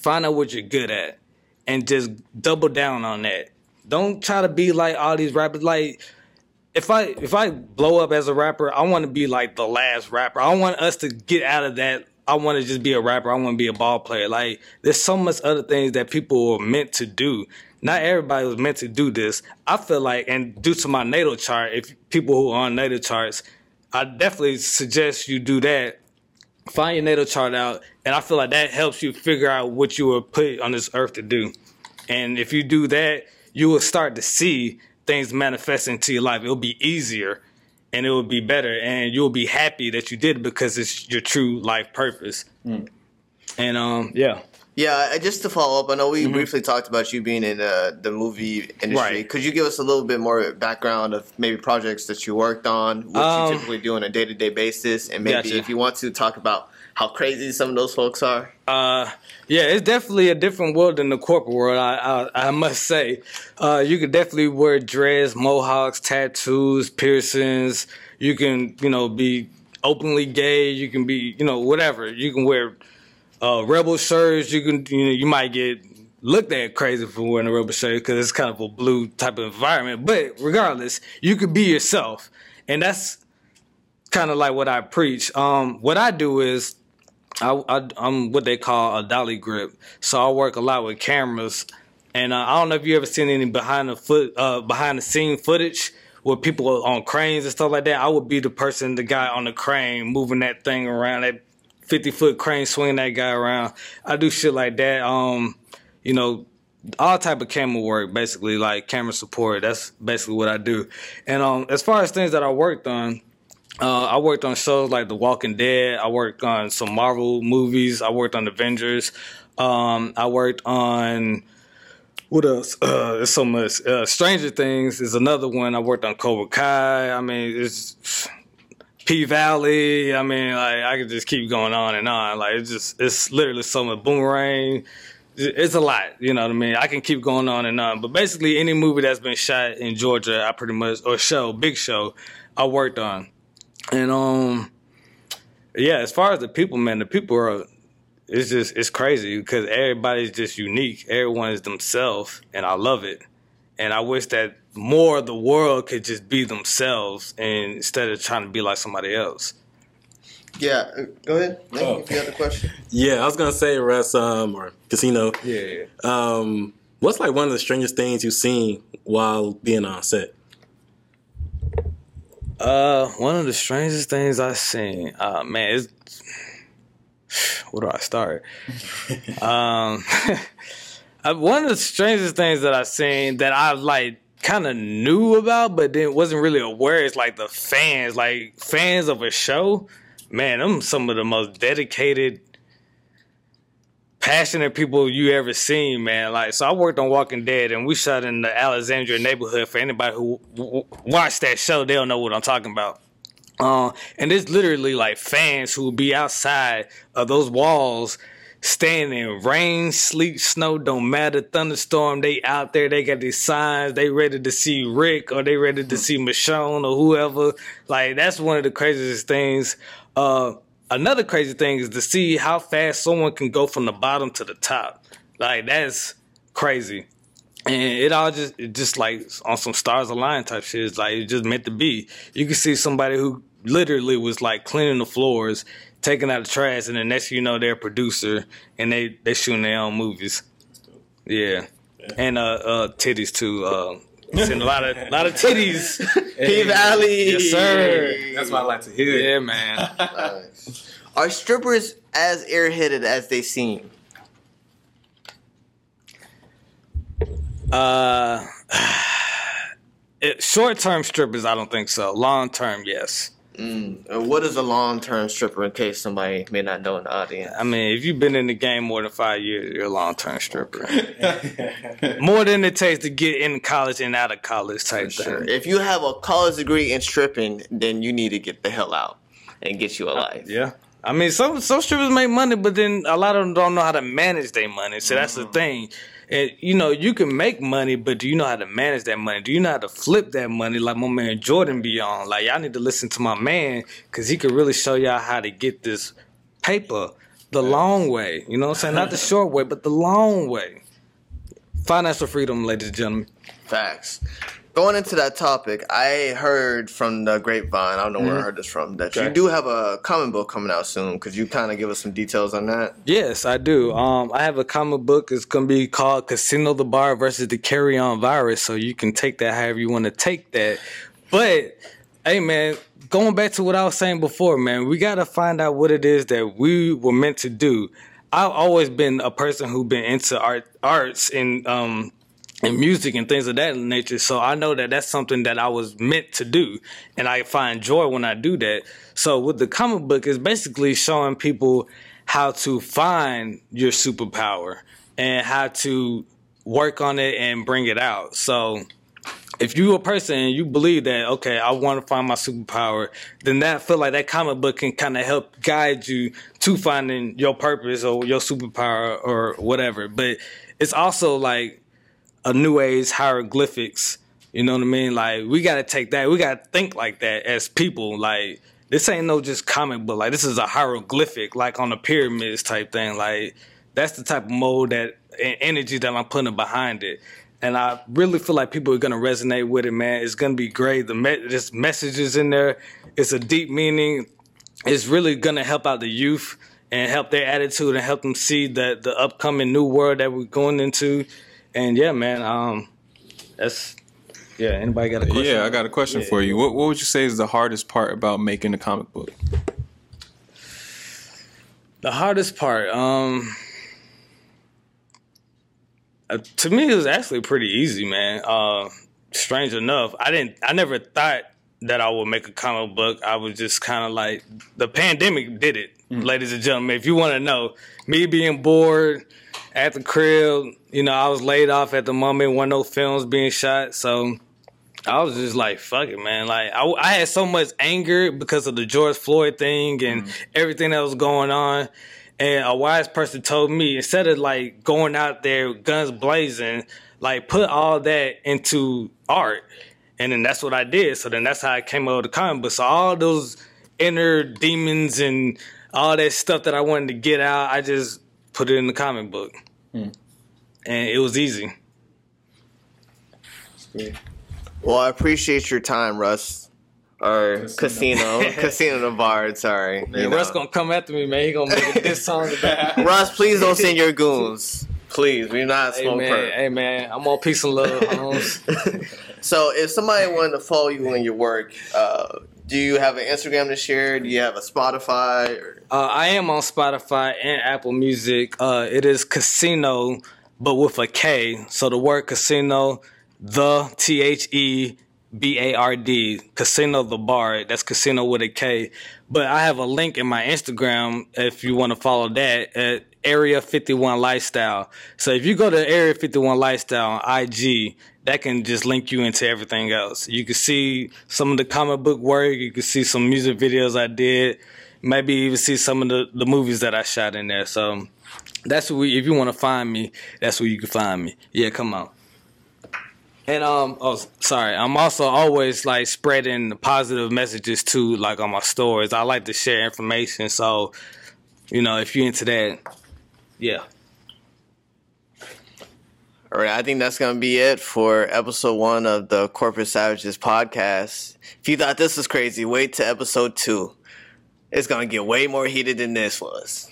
Find out what you're good at and just double down on that. Don't try to be like all these rappers. Like if I if I blow up as a rapper, I want to be like the last rapper. I want us to get out of that. I want to just be a rapper. I want to be a ball player. Like there's so much other things that people were meant to do. Not everybody was meant to do this. I feel like, and due to my natal chart, if people who are on natal charts, I definitely suggest you do that find your natal chart out, and I feel like that helps you figure out what you were put on this earth to do. And if you do that, you will start to see things manifest into your life. It'll be easier and it will be better, and you'll be happy that you did because it's your true life purpose. And um, yeah. Yeah, I- just to follow up, I know we briefly talked about you being in uh, the movie industry. Mm-hmm. Right. Could you give us a little bit more background of maybe projects that you worked on, what Um, you typically do on a day to day basis, and maybe Gotcha. if you want to talk about how crazy some of those folks are? Uh, yeah, it's definitely a different world than the corporate world. I I, I must say, uh, you could definitely wear dreads, mohawks, tattoos, piercings. You can, you know, be openly gay. You can be, you know, whatever. You can wear uh, rebel shirts. You can, you know, you might get looked at crazy for wearing a rebel shirt because it's kind of a blue type of environment. But regardless, you could be yourself, and that's kind of like what I preach. Um, what I do is I, I'm what they call a dolly grip, so I work a lot with cameras. And uh, I don't know if you ever seen any behind the foot, uh, behind the scene footage with people on cranes and stuff like that. I would be the person, the guy on the crane, moving that thing around, that fifty foot crane, swinging that guy around. I do shit like that. Um, you know, all type of camera work, basically like camera support. That's basically what I do. And um, as far as things that I worked on, uh, I worked on shows like The Walking Dead. I worked on some Marvel movies. I worked on Avengers. Um, I worked on what else? (clears throat) Uh, there's so much. Uh, Stranger Things is another one. I worked on Cobra Kai. I mean, it's P Valley. I mean, like I could just keep going on and on. Like it's just it's literally so much. Boomerang. It's a lot, you know what I mean. I can keep going on and on, but basically, any movie that's been shot in Georgia, I pretty much or show, big show, I worked on. And um, yeah, as far as the people, man, the people are. It's just it's crazy because everybody's just unique. Everyone is themselves, and I love it. And I wish that more of the world could just be themselves and instead of trying to be like somebody else. Yeah, uh, go ahead. Nick, Oh. if you have a question. (laughs) Yeah, I was gonna say Russ, um, or Casino. Yeah. Um, what's like one of the strangest things you've seen while being on set? Uh, one of the strangest things I've seen. Uh, man, it's where do I start? (laughs) um, (laughs) uh, one of the strangest things that I've seen that I've like kind of knew about, but then wasn't really aware. Is like the fans, like fans of a show. Man, them some of the most dedicated, passionate people you ever seen, man. Like, so I worked on Walking Dead, and we shot in the Alexandria neighborhood. For anybody who w- watched that show, they'll know what I'm talking about. Uh, and it's literally like fans who will be outside of those walls, standing in rain, sleet, snow, don't matter, thunderstorm. They out there, they got these signs. They ready to see Rick or they ready to see Michonne or whoever. Like that's one of the craziest things. Uh, another crazy thing is to see how fast someone can go from the bottom to the top. Like that's crazy and it all just it just like on some stars align type shit. It's like it just meant to be. You can see somebody who literally was like cleaning the floors, taking out the trash, and the next you know they're a producer and they they shooting their own movies. Yeah, and uh, uh titties too. Uh, seen a lot of a lot of titties. (laughs) P Valley. Yes, sir. That's what I like to hear. Yeah, man. Nice. (laughs) Are strippers as airheaded as they seem? Uh, (sighs) it, short term strippers, I don't think so. Long term, yes. Mm. What is a long term stripper in case somebody may not know in the audience? I mean, if you've been in the game more than five years, you're a long term stripper. (laughs) more than it takes to get in college and out of college type Sure. thing. If you have a college degree in stripping, then you need to get the hell out and get you a life. Yeah. I mean, some some strippers make money, but then a lot of them don't know how to manage their money. So that's the thing. And you know, you can make money, but do you know how to manage that money? Do you know how to flip that money like my man Jordan be on? Like y'all need to listen to my man because he could really show y'all how to get this paper the long way. You know what I'm saying? Not the (laughs) short way, but the long way. Financial freedom, ladies and gentlemen. Facts. Going into that topic, I heard from the grapevine, I don't know where I heard this from, that you do have a comic book coming out soon. Could you kind of give us some details on that? Yes, I do. Um, I have a comic book. It's gonna be called Casino the Bard versus the Carry On Virus. So you can take that however you want to take that. But hey, man, going back to what I was saying before, man, we gotta find out what it is that we were meant to do. I've always been a person who been into art, arts and um, and music and things of that nature. So I know that that's something that I was meant to do, and I find joy when I do that. So with the comic book, is basically showing people how to find your superpower and how to work on it and bring it out. So if you a person and you believe that okay i want to find my superpower then that feel like that comic book can kind of help guide you to finding your purpose or your superpower or whatever but it's also like a new age hieroglyphics you know what i mean like we got to take that we got to think like that as people like this ain't no just comic book like this is a hieroglyphic like on the pyramids type thing like that's the type of mode that and energy that I'm putting behind it. And I really feel like people are gonna resonate with it, man. It's gonna be great. The me- this messages in there. It's a deep meaning. It's really gonna help out the youth and help their attitude and help them see that the upcoming new world that we're going into. And yeah, man, um, that's yeah. Anybody got a question? Yeah, I got a question for you. What, what would you say is the hardest part about making a comic book? The hardest part, um, uh, to me, it was actually pretty easy, man. Uh, strange enough, I didn't, I never thought that I would make a comic book. I was just kind of like, the pandemic did it, ladies and gentlemen. If you want to know, me being bored at the crib, you know, I was laid off at the moment, one no films being shot, so. I was just like, fuck it, man. Like, I, I had so much anger because of the George Floyd thing and mm-hmm. everything that was going on. And a wise person told me, instead of like going out there guns blazing, like put all that into art. And then that's what I did. So then that's how I came up with the comic book. So all those inner demons and all that stuff that I wanted to get out, I just put it in the comic book. And it was easy. Well, I appreciate your time, Russ. Or Casino. Casino (laughs) the Bard, sorry. Man, You know. Russ gonna come after me, man. He gonna make a diss song about Russ, please don't send your goons. Please, we're not Hey smoke man, perp. hey man, I'm on peace and love, (laughs) Holmes. So, if somebody wanted to follow you in your work, uh, do you have an Instagram to share? Do you have a Spotify? Or... Uh, I am on Spotify and Apple Music. Uh, it is Casino, but with a K. So the word Casino, the T H E B A R D, Casino the Bard. That's Casino with a K. But I have a link in my Instagram if you want to follow that at Area 51 Lifestyle. So if you go to Area 51 Lifestyle on IG, that can just link you into everything else. You can see some of the comic book work. You can see some music videos I did. Maybe even see some of the, the movies that I shot in there. So that's where if you want to find me, that's where you can find me. Yeah, come on. And um, oh, sorry. I'm also always like spreading positive messages too, like on my stories. I like to share information, so you know, if you're into that, yeah. All right, I think that's going to be it for episode one of the Corporate Savages podcast. If you thought this was crazy, wait to episode two. It's going to get way more heated than this was.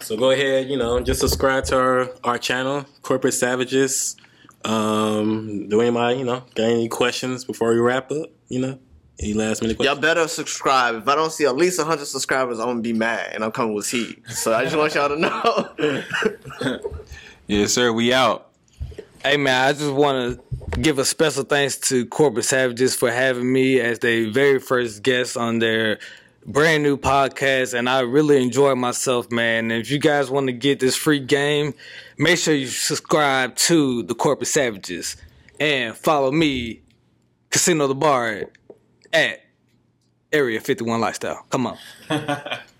So go ahead, you know, just subscribe to our, our channel, Corporate Savages. Um, do anybody, you know, got any questions before we wrap up? You know, any last minute Y'all better subscribe. If I don't see at least 100 subscribers, I'm going to be mad and I'm coming with heat. So I just want y'all to know. (laughs) Yes, sir. We out. Hey man, I just want to give a special thanks to Corporate Savages for having me as their very first guest on their brand new podcast, and I really enjoyed myself, man. And if you guys want to get this free game, make sure you subscribe to the Corporate Savages and follow me, Casino the Bard, at Area 51 Lifestyle. Come on. (laughs)